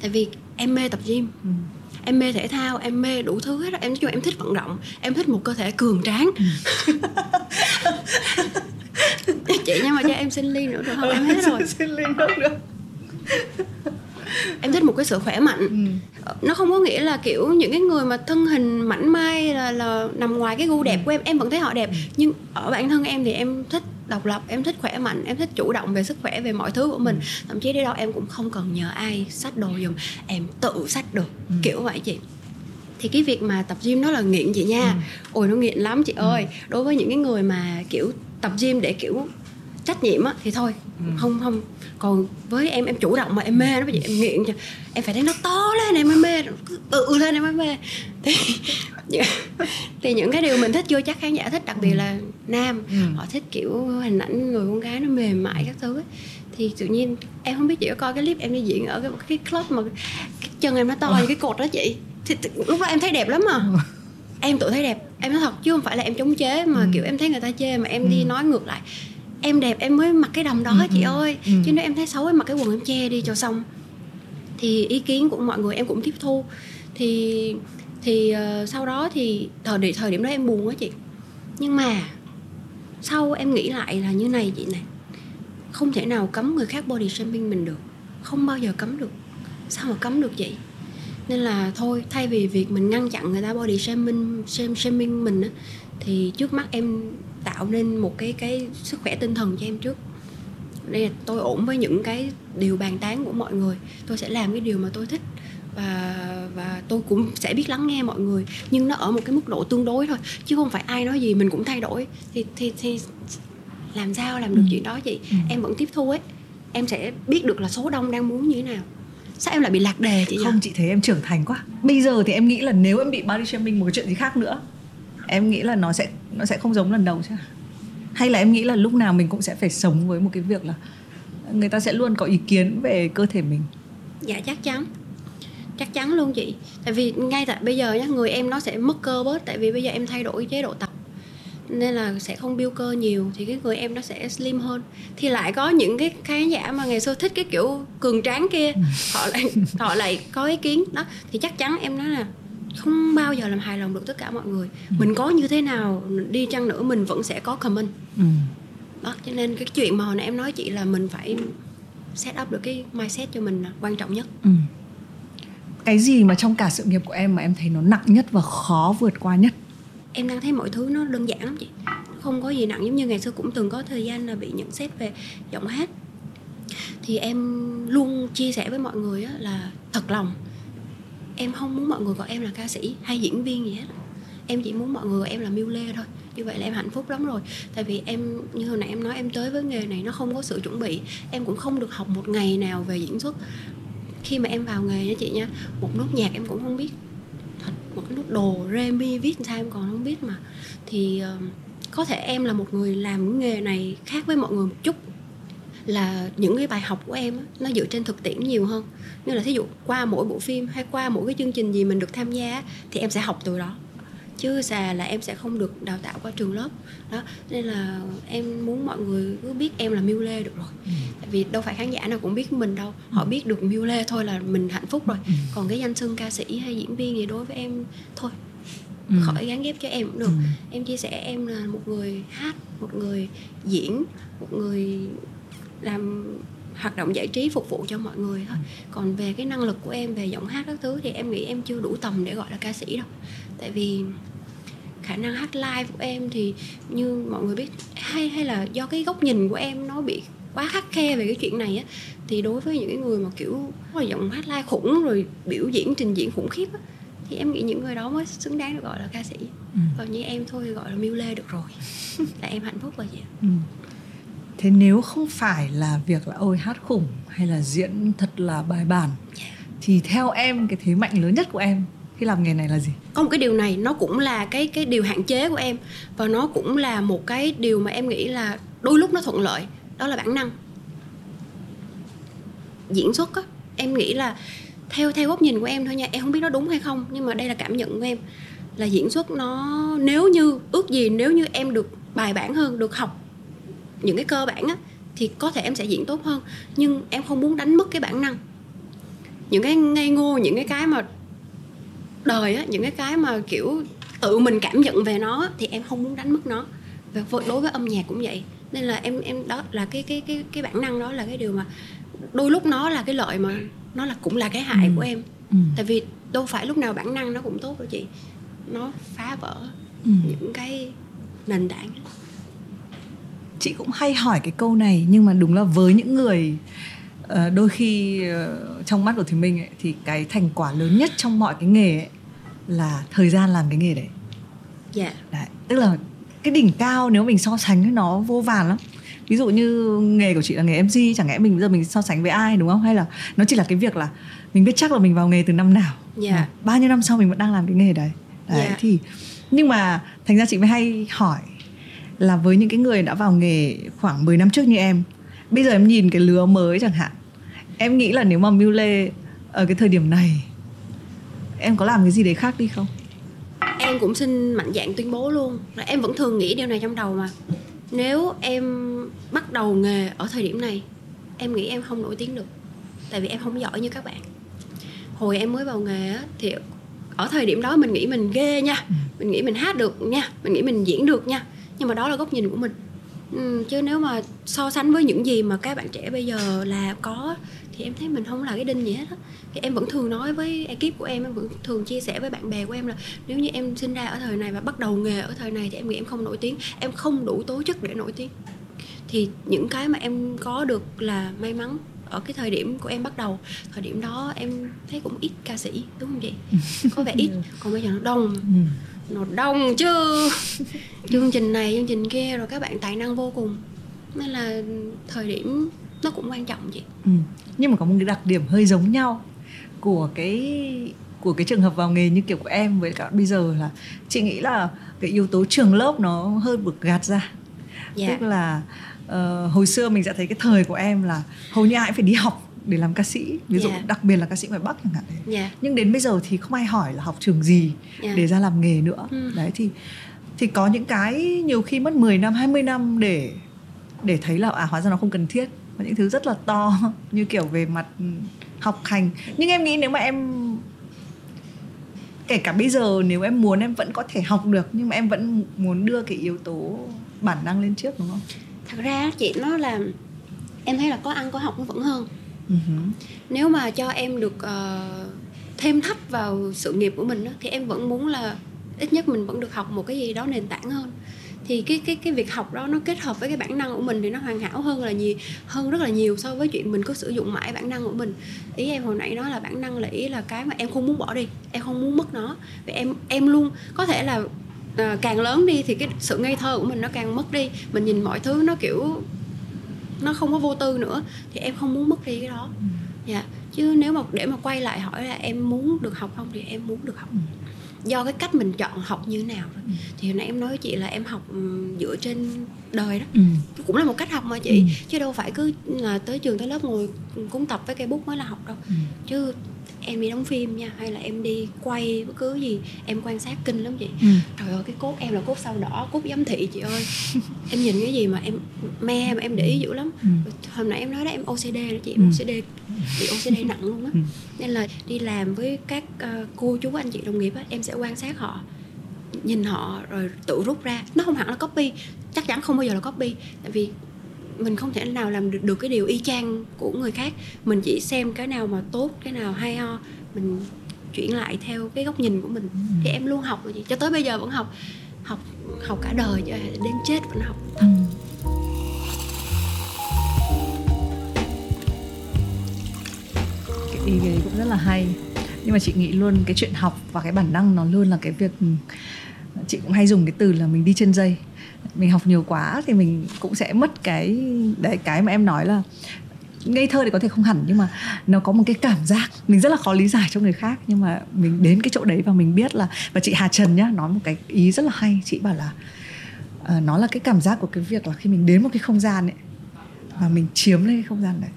Tại vì em mê tập gym. Ừ. em mê thể thao em mê đủ thứ hết em nói em thích vận động em thích một cơ thể cường tráng. Ừ. chị nhưng mà cho em xin ly nữa được không? Em hết rồi. xin ly nữa được. Em thích một cái sự khỏe mạnh. Ừ. nó không có nghĩa là kiểu những cái người mà thân hình mảnh mai là, là nằm ngoài cái gu đẹp ừ. của em em vẫn thấy họ đẹp ừ. nhưng ở bản thân em thì em thích độc lập em thích khỏe mạnh em thích chủ động về sức khỏe về mọi thứ của mình ừ. thậm chí đi đâu em cũng không cần nhờ ai xách đồ giùm em tự xách được ừ. kiểu vậy chị thì cái việc mà tập gym nó là nghiện chị nha ừ. ôi nó nghiện lắm chị ừ. ơi đối với những cái người mà kiểu tập gym để kiểu trách nhiệm á thì thôi ừ. không không còn với em em chủ động mà em mê nó bây giờ em nghiện cho em phải thấy nó to lên em mới mê ừ, ừ lên em mới mê thì, thì những cái điều mình thích chưa chắc khán giả thích đặc biệt là nam ừ. họ thích kiểu hình ảnh người con gái nó mềm mại các thứ ấy. thì tự nhiên em không biết chị có coi cái clip em đi diễn ở cái, cái club mà cái chân em nó to như cái cột đó chị thì lúc đó em thấy đẹp lắm mà ừ. em tự thấy đẹp em nói thật chứ không phải là em chống chế mà ừ. kiểu em thấy người ta chê mà em ừ. đi nói ngược lại em đẹp em mới mặc cái đầm đó ừ, chị ừ. ơi. Ừ. chứ nếu em thấy xấu em mặc cái quần em che đi cho xong. Thì ý kiến của mọi người em cũng tiếp thu. Thì thì uh, sau đó thì thời điểm thời điểm đó em buồn quá chị. Nhưng mà sau em nghĩ lại là như này chị này. Không thể nào cấm người khác body shaming mình được. Không bao giờ cấm được. Sao mà cấm được chị? Nên là thôi thay vì việc mình ngăn chặn người ta body shaming shaming mình á thì trước mắt em tạo nên một cái cái sức khỏe tinh thần cho em trước. Đây là tôi ổn với những cái điều bàn tán của mọi người. Tôi sẽ làm cái điều mà tôi thích và và tôi cũng sẽ biết lắng nghe mọi người. Nhưng nó ở một cái mức độ tương đối thôi chứ không phải ai nói gì mình cũng thay đổi. Thì thì thì làm sao làm được ừ. chuyện đó chị ừ. em vẫn tiếp thu ấy. Em sẽ biết được là số đông đang muốn như thế nào. Sao em lại bị lạc đề chị không nhỉ? chị thấy em trưởng thành quá. Bây giờ thì em nghĩ là nếu em bị body shaming một cái chuyện gì khác nữa em nghĩ là nó sẽ nó sẽ không giống lần đầu chứ hay là em nghĩ là lúc nào mình cũng sẽ phải sống với một cái việc là người ta sẽ luôn có ý kiến về cơ thể mình? Dạ chắc chắn. Chắc chắn luôn chị. Tại vì ngay tại bây giờ nhá người em nó sẽ mất cơ bớt tại vì bây giờ em thay đổi chế độ tập nên là sẽ không build cơ nhiều thì cái người em nó sẽ slim hơn. Thì lại có những cái khán giả mà ngày xưa thích cái kiểu cường tráng kia họ lại họ lại có ý kiến. Đó thì chắc chắn em nói là không bao giờ làm hài lòng được tất cả mọi người ừ. mình có như thế nào đi chăng nữa mình vẫn sẽ có comment ừ. đó cho nên cái chuyện mà hồi nãy em nói chị là mình phải set up được cái mindset cho mình là quan trọng nhất ừ. cái gì mà trong cả sự nghiệp của em mà em thấy nó nặng nhất và khó vượt qua nhất em đang thấy mọi thứ nó đơn giản lắm chị không có gì nặng giống như ngày xưa cũng từng có thời gian là bị nhận xét về giọng hát thì em luôn chia sẻ với mọi người là thật lòng em không muốn mọi người gọi em là ca sĩ hay diễn viên gì hết. Em chỉ muốn mọi người gọi em là miêu lê thôi. Như vậy là em hạnh phúc lắm rồi. Tại vì em, như hồi nãy em nói, em tới với nghề này nó không có sự chuẩn bị. Em cũng không được học một ngày nào về diễn xuất. Khi mà em vào nghề nha chị nha, một nốt nhạc em cũng không biết. Thật, một cái nốt đồ re mi viết sao em còn không biết mà. Thì ờ, có thể em là một người làm cái nghề này khác với mọi người một chút là những cái bài học của em nó dựa trên thực tiễn nhiều hơn như là thí dụ qua mỗi bộ phim hay qua mỗi cái chương trình gì mình được tham gia thì em sẽ học từ đó chứ xà là em sẽ không được đào tạo qua trường lớp đó nên là em muốn mọi người cứ biết em là miu lê được rồi ừ. tại vì đâu phải khán giả nào cũng biết mình đâu họ ừ. biết được miu lê thôi là mình hạnh phúc rồi ừ. còn cái danh xưng ca sĩ hay diễn viên gì đối với em thôi ừ. khỏi gắn ghép cho em cũng được ừ. em chia sẻ em là một người hát một người diễn một người làm hoạt động giải trí phục vụ cho mọi người thôi. Còn về cái năng lực của em về giọng hát các thứ thì em nghĩ em chưa đủ tầm để gọi là ca sĩ đâu. Tại vì khả năng hát live của em thì như mọi người biết hay hay là do cái góc nhìn của em nó bị quá khắc khe về cái chuyện này á thì đối với những cái người mà kiểu là giọng hát live khủng rồi biểu diễn trình diễn khủng khiếp á thì em nghĩ những người đó mới xứng đáng được gọi là ca sĩ. Ừ. còn như em thôi gọi là miêu lê được rồi. Là em hạnh phúc rồi chị ừ thế nếu không phải là việc là ôi hát khủng hay là diễn thật là bài bản, thì theo em, cái thế mạnh lớn nhất của em, khi làm nghề này là gì? Có một cái điều này, nó cũng là cái cái điều hạn chế của em và nó cũng là một cái điều mà em nghĩ là đôi lúc nó thuận lợi, đó là bản năng. Diễn xuất á, em nghĩ là theo theo góc nhìn của em thôi nha, em không biết nó đúng hay không, nhưng mà đây là cảm nhận của em, là diễn xuất nó, nếu như, ước gì nếu như em được bài bản hơn, được học những cái cơ bản á thì có thể em sẽ diễn tốt hơn. Nhưng em không muốn đánh mất cái bản năng. Những cái ngây ngô những cái cái mà đời á những cái cái mà kiểu tự mình cảm nhận về nó thì em không muốn đánh mất nó. Và đối với âm nhạc cũng vậy. Nên là em em đó là cái cái cái cái bản năng đó là cái điều mà đôi lúc nó là cái lợi mà nó là cũng là cái hại ừ. của em. Ừ. tại vì đâu phải lúc nào bản năng nó cũng tốt đâu chị. Nó phá vỡ ừ. những cái nền tảng chị cũng hay hỏi cái câu này nhưng mà đúng là với những người uh, đôi khi uh, trong mắt của thì mình ấy, thì cái thành quả lớn nhất trong mọi cái nghề ấy, là thời gian làm cái nghề đấy. Dạ. Đấy tức là cái đỉnh cao nếu mình so sánh nó vô vàn lắm. Ví dụ như nghề của chị là nghề MC chẳng lẽ mình bây giờ mình so sánh với ai đúng không? Hay là nó chỉ là cái việc là mình biết chắc là mình vào nghề từ năm nào? Dạ. Mà bao nhiêu năm sau mình vẫn đang làm cái nghề đấy? Đấy Dạ. thì nhưng mà thành ra chị mới hay hỏi là với những cái người đã vào nghề khoảng 10 năm trước như em. Bây giờ em nhìn cái lứa mới chẳng hạn em nghĩ là nếu mà Mưu Lê ở cái thời điểm này em có làm cái gì đấy khác đi không? Em cũng xin mạnh dạn tuyên bố luôn em vẫn thường nghĩ điều này trong đầu mà. Nếu em bắt đầu nghề ở thời điểm này em nghĩ em không nổi tiếng được tại vì em không giỏi như các bạn. Hồi em mới vào nghề á, thì ở thời điểm đó mình nghĩ mình ghê nha mình nghĩ mình hát được nha mình nghĩ mình diễn được nha nhưng mà đó là góc nhìn của mình. Ừ, chứ nếu mà so sánh với những gì mà các bạn trẻ bây giờ là có thì em thấy mình không là cái đinh gì hết á. Thì em vẫn thường nói với ekip của em em vẫn thường chia sẻ với bạn bè của em là nếu như em sinh ra ở thời này và bắt đầu nghề ở thời này thì em nghĩ em không nổi tiếng. Em không đủ tố chất để nổi tiếng. Thì những cái mà em có được là may mắn ở cái thời điểm của em bắt đầu. Thời điểm đó em thấy cũng ít ca sĩ đúng không chị? Có vẻ ít. Còn bây giờ nó đông nó đông chứ. Chương trình này chương trình kia rồi các bạn tài năng vô cùng. Nên là thời điểm nó cũng quan trọng chị. Ừ. Nhưng mà có một cái đặc điểm hơi giống nhau của cái của cái trường hợp vào nghề như kiểu của em với cả bây giờ là chị nghĩ là cái yếu tố trường lớp nó hơi được gạt ra. Dạ. Tức là ờ, hồi xưa mình sẽ thấy cái thời của em là hầu như ai phải đi học để làm ca sĩ ví dụ Dạ. đặc biệt là ca sĩ ngoài bắc chẳng hạn đấy dạ nhưng đến bây giờ thì không ai hỏi là học trường gì Dạ. để ra làm nghề nữa Ừ. đấy thì thì có những cái nhiều khi mất 10 năm 20 năm để để thấy là à hóa ra nó không cần thiết có những thứ rất là to như kiểu về mặt học hành nhưng em nghĩ nếu mà em kể cả bây giờ nếu em muốn em vẫn có thể học được nhưng mà em vẫn muốn đưa cái yếu tố bản năng lên trước đúng không? thật ra chị nó là em thấy là có ăn có học nó vẫn hơn uh-huh. nếu mà cho em được uh, thêm thắt vào sự nghiệp của mình đó, thì em vẫn muốn là ít nhất mình vẫn được học một cái gì đó nền tảng hơn. Thì cái cái cái việc học đó nó kết hợp với cái bản năng của mình thì nó hoàn hảo hơn là nhiều hơn rất là nhiều so với chuyện mình cứ sử dụng mãi bản năng của mình. Ý em hồi nãy nói là bản năng là ý là cái mà em không muốn bỏ đi em không muốn mất nó. Vì em em luôn có thể là à, càng lớn đi thì cái sự ngây thơ của mình nó càng mất đi. Mình nhìn mọi thứ nó kiểu nó không có vô tư nữa thì em không muốn mất đi cái đó. Dạ. Chứ nếu mà để mà quay lại hỏi là em muốn được học không thì em muốn được học. Do cái cách mình chọn học như thế nào thôi. Ừ. thì hồi nãy em nói với chị là em học ừm, dựa trên đời đó. Ừ. cũng là một cách học mà chị. Ừ. chứ đâu phải cứ là tới trường tới lớp ngồi cúng tập với cây bút mới là học đâu. Ừ. chứ em đi đóng phim nha hay là em đi quay bất cứ gì em quan sát kinh lắm chị Ừ. trời ơi cái cốt em là cốt sao đỏ cốt giám thị chị ơi em nhìn cái gì mà em me mà em để ý dữ lắm Ừ. hôm nãy em nói đó em OCD đó chị Ừ. em OCD bị OCD nặng luôn á Ừ. nên là đi làm với các ờ, cô chú anh chị đồng nghiệp á em sẽ quan sát họ nhìn họ rồi tự rút ra nó không hẳn là copy chắc chắn không bao giờ là copy tại vì mình không thể nào làm được, được cái điều y chang của người khác. Mình chỉ xem cái nào mà tốt cái nào hay ho mình chuyển lại theo cái góc nhìn của mình. Thì em luôn học rồi cho tới bây giờ vẫn học học học cả đời cho đến chết vẫn học. Ừ. cái ý đấy cũng rất là hay. Nhưng mà chị nghĩ luôn cái chuyện học và cái bản năng nó luôn là cái việc ừ, chị cũng hay dùng cái từ là mình đi trên dây mình học nhiều quá thì mình cũng sẽ mất cái đấy cái mà em nói là ngây thơ thì có thể không hẳn nhưng mà nó có một cái cảm giác mình rất là khó lý giải cho người khác. Nhưng mà mình đến cái chỗ đấy và mình biết là và chị Hà Trần nhá nói một cái ý rất là hay. Chị bảo là ờ, nó là cái cảm giác của cái việc là khi mình đến một cái không gian ấy và mình chiếm lấy cái không gian đấy.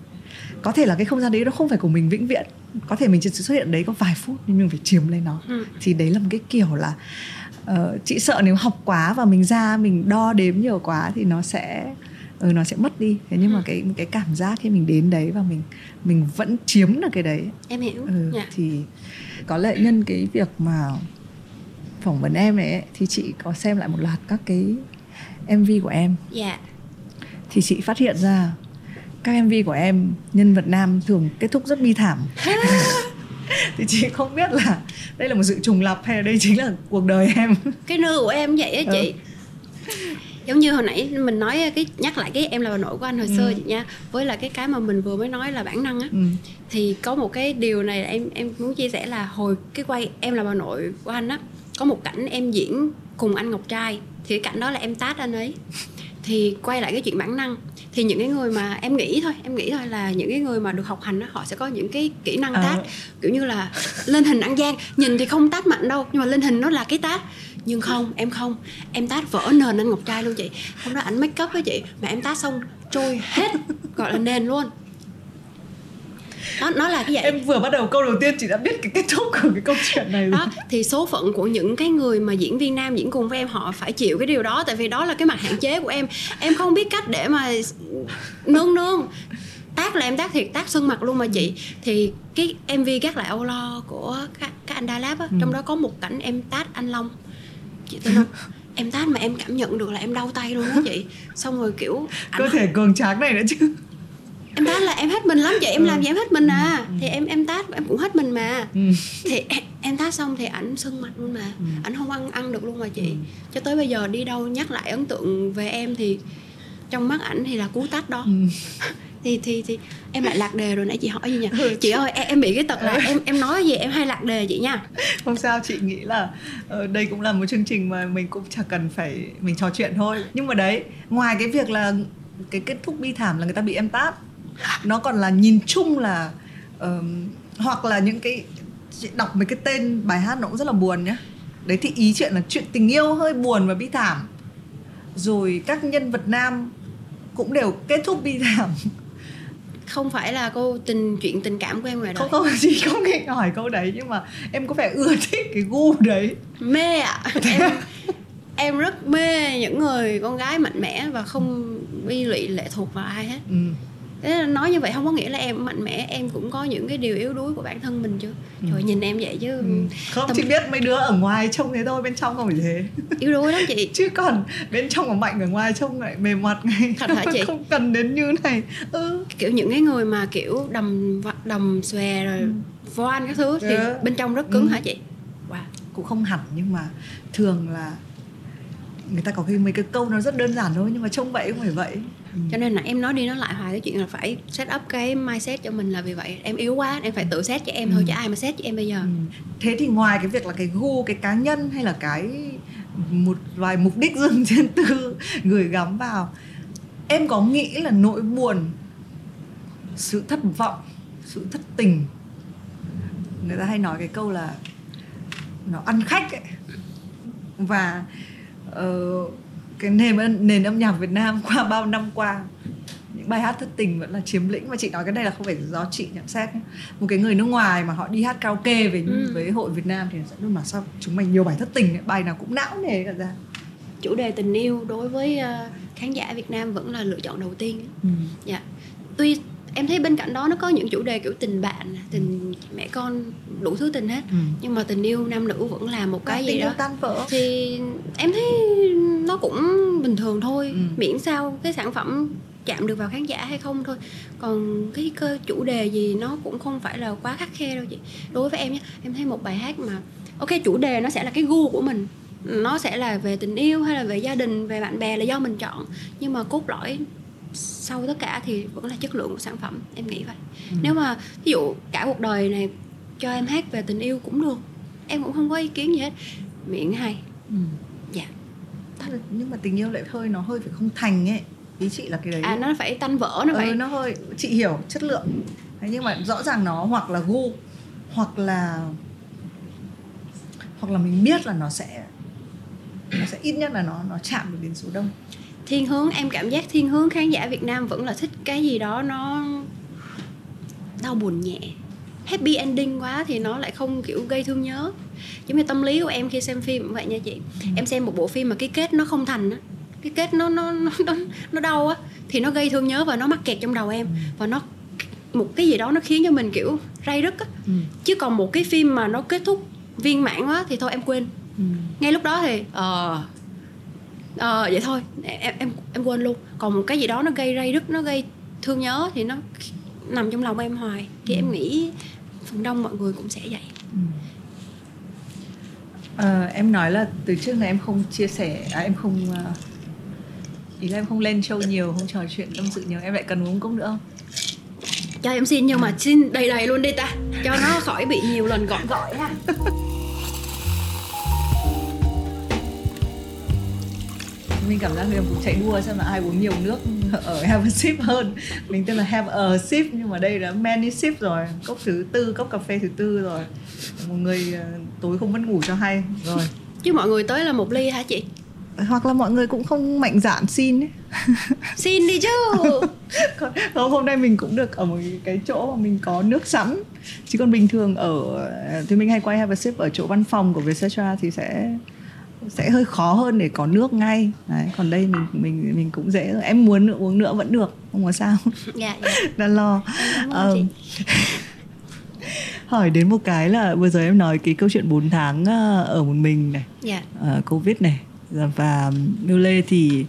Có thể là cái không gian đấy nó không phải của mình vĩnh viễn. Có thể mình chỉ xuất hiện đấy có vài phút nhưng mình phải chiếm lấy nó. Ừ. thì đấy là một cái kiểu là ờ, chị sợ nếu học quá và mình ra mình đo đếm nhiều quá thì nó sẽ ừ, nó sẽ mất đi. Thế nhưng mà Ừ. cái cái cảm giác khi mình đến đấy và mình mình vẫn chiếm được cái đấy. Em hiểu. Ừ, dạ. thì có lẽ nhân cái việc mà phỏng vấn em này ấy, thì chị có xem lại một loạt các cái MV của em. Dạ. Thì chị phát hiện ra các MV của em nhân vật nam thường kết thúc rất bi thảm thì chị không biết là đây là một sự trùng lập hay là đây chính là cuộc đời em? Cái nư của em vậy á chị. Giống như hồi nãy mình nói cái nhắc lại cái em là bà nội của anh hồi Ừ. xưa chị nha. Với lại cái cái mà mình vừa mới nói là bản năng á. Ừ. thì có một cái điều này là em em muốn chia sẻ là hồi cái quay em là bà nội của anh á có một cảnh em diễn cùng anh Ngọc Trai. Thì cái cảnh đó là em tát anh ấy. Thì quay lại cái chuyện bản năng thì những cái người mà em nghĩ thôi em nghĩ thôi là những cái người mà được học hành á họ sẽ có những cái kỹ năng À. tát kiểu như là lên hình ăn gian. Nhìn thì không tát mạnh đâu nhưng mà lên hình nó là cái tát nhưng không em không. Em tát vỡ nền anh ngọc trai luôn chị. Hôm đó ảnh make up với chị mà em tát xong trôi hết gọi là nền luôn nó nó là cái vậy em vừa bắt đầu câu đầu tiên chị đã biết cái kết thúc của cái câu chuyện này rồi. Đó thì số phận của những cái người mà diễn viên nam diễn cùng với em họ phải chịu cái điều đó tại vì đó là cái mặt hạn chế của em. Em không biết cách để mà nương nương. Tác là em tác thiệt tác sưng mặt luôn mà chị. Thì cái mv gác lại âu lo của các, các anh đa láp á Ừ. trong đó có một cảnh em tát anh long. Chị tin không em tát mà em cảm nhận được là em đau tay luôn đó chị. Xong rồi kiểu cơ thể cường tráng này nữa chứ em tát là em hết mình lắm chị em Ừ. làm gì em hết mình à Ừ. thì em em tát em cũng hết mình mà ừ. thì em, em tát xong thì ảnh sưng mặt luôn mà Ừ. ảnh không ăn ăn được luôn mà chị Ừ. cho tới bây giờ đi đâu nhắc lại ấn tượng về em thì trong mắt ảnh thì là cú tát đó Ừ. thì thì thì em lại lạc đề rồi nãy chị hỏi gì nhỉ Ừ. chị ơi em, em bị cái tật là em em nói gì em hay lạc đề chị nha không sao chị nghĩ là ờ, đây cũng là một chương trình mà mình cũng chẳng cần phải mình trò chuyện thôi nhưng mà đấy ngoài cái việc là cái kết thúc bi thảm là người ta bị em tát nó còn là nhìn chung là ờm, hoặc là những cái đọc mấy cái tên bài hát nó cũng rất là buồn nhá. Đấy thì ý chuyện là chuyện tình yêu hơi buồn và bi thảm. Rồi các nhân vật nam cũng đều kết thúc bi thảm. Không phải là câu tình chuyện tình cảm của em ngoài đời không không chị không định hỏi câu đấy nhưng mà em có vẻ ưa thích cái gu đấy. Mê ạ. Em em rất mê những người con gái mạnh mẽ và không bi lụy lệ thuộc vào ai hết. Ừ. Thế nói như vậy không có nghĩa là em mạnh mẽ Em cũng có những cái điều yếu đuối của bản thân mình chứ Ừ. Trời nhìn em vậy chứ Ừ. không Tâm- chị biết mấy đứa ở ngoài trông thế thôi bên trong không phải thế Yếu đuối lắm chị chứ còn bên trong của mạnh ở ngoài trông lại mềm mặt ngay Thật hả chị? không cần đến như này ừ Kiểu những cái người mà kiểu đầm đầm xòe rồi Ừ. voan các thứ Thì Yeah. bên trong rất cứng Ừ. hả chị Wow cũng không hẳn nhưng mà thường là người ta có cái mấy cái câu nó rất đơn giản thôi nhưng mà trông vậy không phải vậy ừ. Cho nên là em nói đi nói lại hoài cái chuyện là phải set up cái mindset cho mình là vì vậy Em yếu quá em phải tự set cho em thôi Ừ. chứ ai mà set cho em bây giờ Ừ. thế thì ngoài cái việc là cái gu cái cá nhân hay là cái một vài mục đích riêng riêng tư gửi gắm vào em có nghĩ là nỗi buồn sự thất vọng sự thất tình người ta hay nói cái câu là nó ăn khách ấy và ờ, cái nền nền âm nhạc Việt Nam qua bao năm qua những bài hát thất tình vẫn là chiếm lĩnh và chị nói cái này là không phải do chị nhận xét nhé. một cái người nước ngoài mà họ đi hát karaoke với Ừ. với hội Việt Nam thì sẽ luôn mà sao chúng mày nhiều bài thất tình ấy, bài nào cũng não nề cả ra Chủ đề tình yêu đối với ờ, khán giả Việt Nam vẫn là lựa chọn đầu tiên ừ. dạ tuy em thấy bên cạnh đó nó có những chủ đề kiểu tình bạn tình mẹ con đủ thứ tình hết. Ừ. nhưng mà tình yêu nam nữ vẫn là một cái Tình gì yêu đó. tan vỡ. Thì em thấy nó cũng bình thường thôi Ừ. miễn sao cái sản phẩm chạm được vào khán giả hay không thôi. Còn cái cơ chủ đề gì nó cũng không phải là quá khắc khe đâu chị. Đối với em nhé em thấy một bài hát mà ok chủ đề nó sẽ là cái gu của mình. Nó sẽ là về tình yêu hay là về gia đình về bạn bè là do mình chọn. Nhưng mà cốt lõi sau tất cả thì vẫn là chất lượng của sản phẩm em nghĩ vậy. Ừ. nếu mà ví dụ cả cuộc đời này cho em hát về tình yêu cũng được em cũng không có ý kiến gì hết. Miệng hay. Ừ. dạ. Nhưng mà tình yêu lại hơi nó hơi phải không thành ấy. Ý chị là cái đấy. À nó phải tanh vỡ nó ừ, phải nó hơi chị hiểu chất lượng. Thế nhưng mà rõ ràng nó hoặc là gu hoặc là hoặc là mình biết là nó sẽ nó sẽ ít nhất là nó nó chạm được đến số đông thiên hướng em cảm giác thiên hướng khán giả Việt Nam vẫn là thích cái gì đó nó đau buồn nhẹ happy ending quá thì nó lại không kiểu gây thương nhớ giống như tâm lý của em khi xem phim vậy nha chị Ừ. em xem một bộ phim mà cái kết nó không thành á cái kết nó nó nó nó, nó đau á thì nó gây thương nhớ và nó mắc kẹt trong đầu em và nó một cái gì đó nó khiến cho mình kiểu ray rứt á ừ. chứ còn một cái phim mà nó kết thúc viên mãn quá thì thôi em quên Ừ. ngay lúc đó thì ờ ờ vậy thôi. Em em em quên luôn. Còn một cái gì đó nó gây ray rứt nó gây thương nhớ thì nó nằm trong lòng em hoài. Thì em nghĩ phần đông mọi người cũng sẽ vậy. Ừ. Ờ, em nói là từ trước này em không chia sẻ à, em không ờ, ý là em không lên show nhiều không trò chuyện tâm sự nhiều em lại cần uống cốc nữa không? Cho em xin nhưng mà xin đầy đầy luôn đi ta. Cho nó khỏi bị nhiều lần gọi gọi ha mình cảm giác như là cuộc chạy đua xem là ai uống nhiều nước ở have a sip hơn. Mình tên là have a sip nhưng mà đây là many sip rồi. Cốc thứ tư cốc cà phê thứ tư rồi. Một người ờ, tối không mất ngủ cho hay. Rồi. Chứ mọi người tới là một ly hả chị? Hoặc là mọi người cũng không mạnh dạn xin ấy. xin đi chứ. Còn hôm nay mình cũng được ở một cái chỗ mà mình có nước sẵn. Chứ còn bình thường ở thì mình hay quay have a sip ở chỗ văn phòng của Vietcetera thì sẽ sẽ hơi khó hơn để có nước ngay. Đấy còn đây mình mình mình cũng dễ rồi. Em muốn uống nữa vẫn được không có sao. Dạ dạ. Đang lo. Chị. hỏi đến một cái là vừa giờ em nói cái câu chuyện 4 tháng ờ, ở một mình này dạ. ờ, covid này. Và Miu Lê thì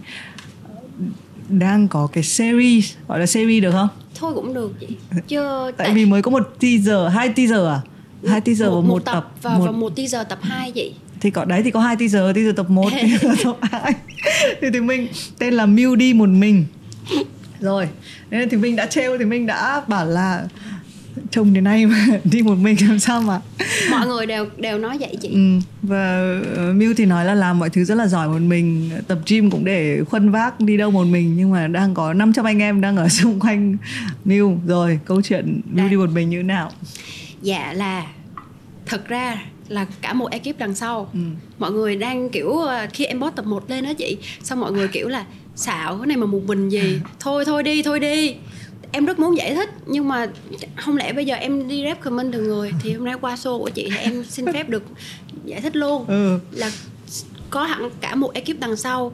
đang có cái series gọi là series được không? Thôi cũng được chị. Chứ tại vì mới có một teaser hai teaser à? Hai teaser và một, tập, và một và một teaser tập 2 chị thì có đấy thì có hai teaser teaser tập 1 teaser tập 2 thì thì mình tên là Miu đi một mình. Rồi nên thì mình đã trêu thì mình đã bảo là chồng đến nay mà đi một mình làm sao mà. Mọi người đều đều nói vậy chị. Ừ. và uh, Miu thì nói là làm mọi thứ rất là giỏi một mình tập gym cũng để khuân vác đi đâu một mình nhưng mà đang có 500 anh em đang ở xung quanh Miu. Rồi câu chuyện Miu đi một mình như thế nào? Dạ là thật ra là cả một ekip đằng sau. Ừ. mọi người đang kiểu ờ, khi em post tập 1 lên đó chị xong mọi người kiểu là xạo cái này mà một mình gì? Thôi thôi đi thôi đi. Em rất muốn giải thích nhưng mà không lẽ bây giờ em đi rep comment từng người thì hôm nay qua show của chị thì em xin phép được giải thích luôn? Ừ. là có hẳn cả một ekip đằng sau.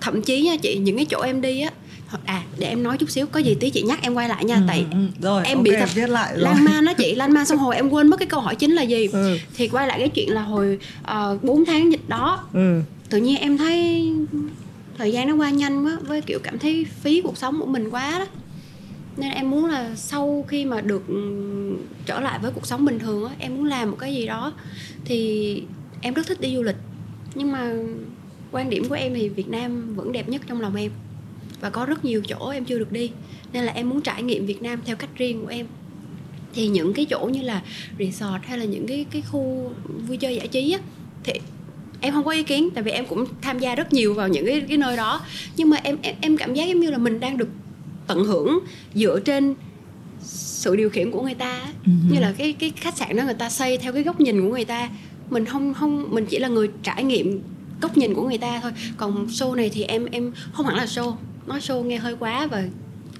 Thậm chí nha chị những cái chỗ em đi á hoặc- à để em nói chút xíu có gì tí chị nhắc em quay lại nha tại ừ, ừ. rồi em ok, bị tập viết lại rồi lan man đó chị lan man xong hồi em quên mất cái câu hỏi chính là gì ừ. thì quay lại cái chuyện là hồi uh, 4 tháng dịch đó ừ. tự nhiên em thấy thời gian nó qua nhanh quá với kiểu cảm thấy phí cuộc sống của mình quá đó nên em muốn là sau khi mà được ừm, trở lại với cuộc sống bình thường á em muốn làm một cái gì đó thì em rất thích đi du lịch nhưng mà quan điểm của em thì Việt Nam vẫn đẹp nhất trong lòng em và có rất nhiều chỗ em chưa được đi. Nên là em muốn trải nghiệm Việt Nam theo cách riêng của em. Thì những cái chỗ như là resort hay là những cái cái khu vui chơi giải trí á thì em không có ý kiến tại vì em cũng tham gia rất nhiều vào những cái cái nơi đó. Nhưng mà em em, em cảm giác giống như là mình đang được tận hưởng dựa trên sự điều khiển của người ta. Ừ. như là cái cái khách sạn đó người ta xây theo cái góc nhìn của người ta. Mình không không mình chỉ là người trải nghiệm góc nhìn của người ta thôi. Còn show này thì em em không hẳn là show nói show nghe hơi quá và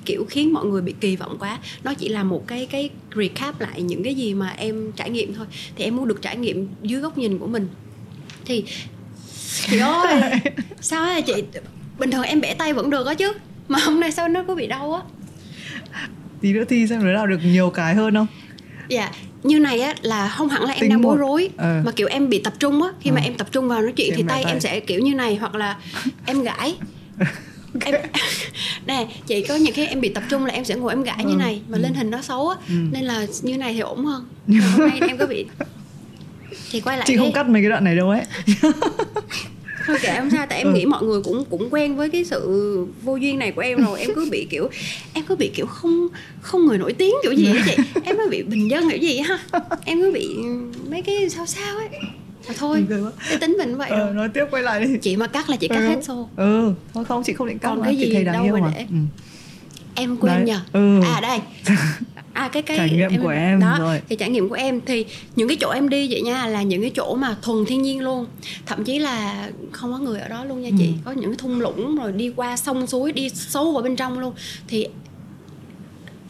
kiểu khiến mọi người bị kỳ vọng quá. Nó chỉ là một cái cái recap lại những cái gì mà em trải nghiệm thôi. Thì em muốn được trải nghiệm dưới góc nhìn của mình. Thì chị ơi sao á chị bình thường em bẻ tay vẫn được á chứ mà hôm nay sao nó có bị đau á? Tí nữa thi xem đứa nào được nhiều cái hơn không? Dạ như này á là không hẳn là em Tính đang bối rối Ờ. mà kiểu em bị tập trung á. Khi mà Ờ. em tập trung vào nói chuyện Thì tay tay. em sẽ kiểu như này hoặc là em gãi em nè chị có những khi em bị tập trung là em sẽ ngồi em gãi như Ừ. này mà lên hình nó xấu á Ừ. nên là như này thì ổn hơn. Hôm nay em có bị thì quay lại chị cái- không cắt mấy cái đoạn này đâu ấy. Thôi kệ không sao tại em Ừ. nghĩ mọi người cũng cũng quen với cái sự vô duyên này của em rồi. Em cứ bị kiểu em cứ bị kiểu không không người nổi tiếng kiểu gì á chị. Em cứ bị bình dân kiểu gì ha. Em cứ bị mấy cái sao sao ấy mà thôi cái tính mình vậy ờ, rồi nói tiếp quay lại đi chị mà cắt là chị cắt ừ. hết show ừ thôi không chị không định cắt Còn mà cái chị gì thấy đáng đâu yêu mà để. ừ. em quên Đấy, nhờ ừ. à đây à cái cái Trải nghiệm của em, đó rồi. thì trải nghiệm của em thì những cái chỗ em đi vậy nha là những cái chỗ mà thuần thiên nhiên luôn thậm chí là không có người ở đó luôn nha chị Ừ. có những cái thung lũng rồi đi qua sông suối đi sâu vào bên trong luôn thì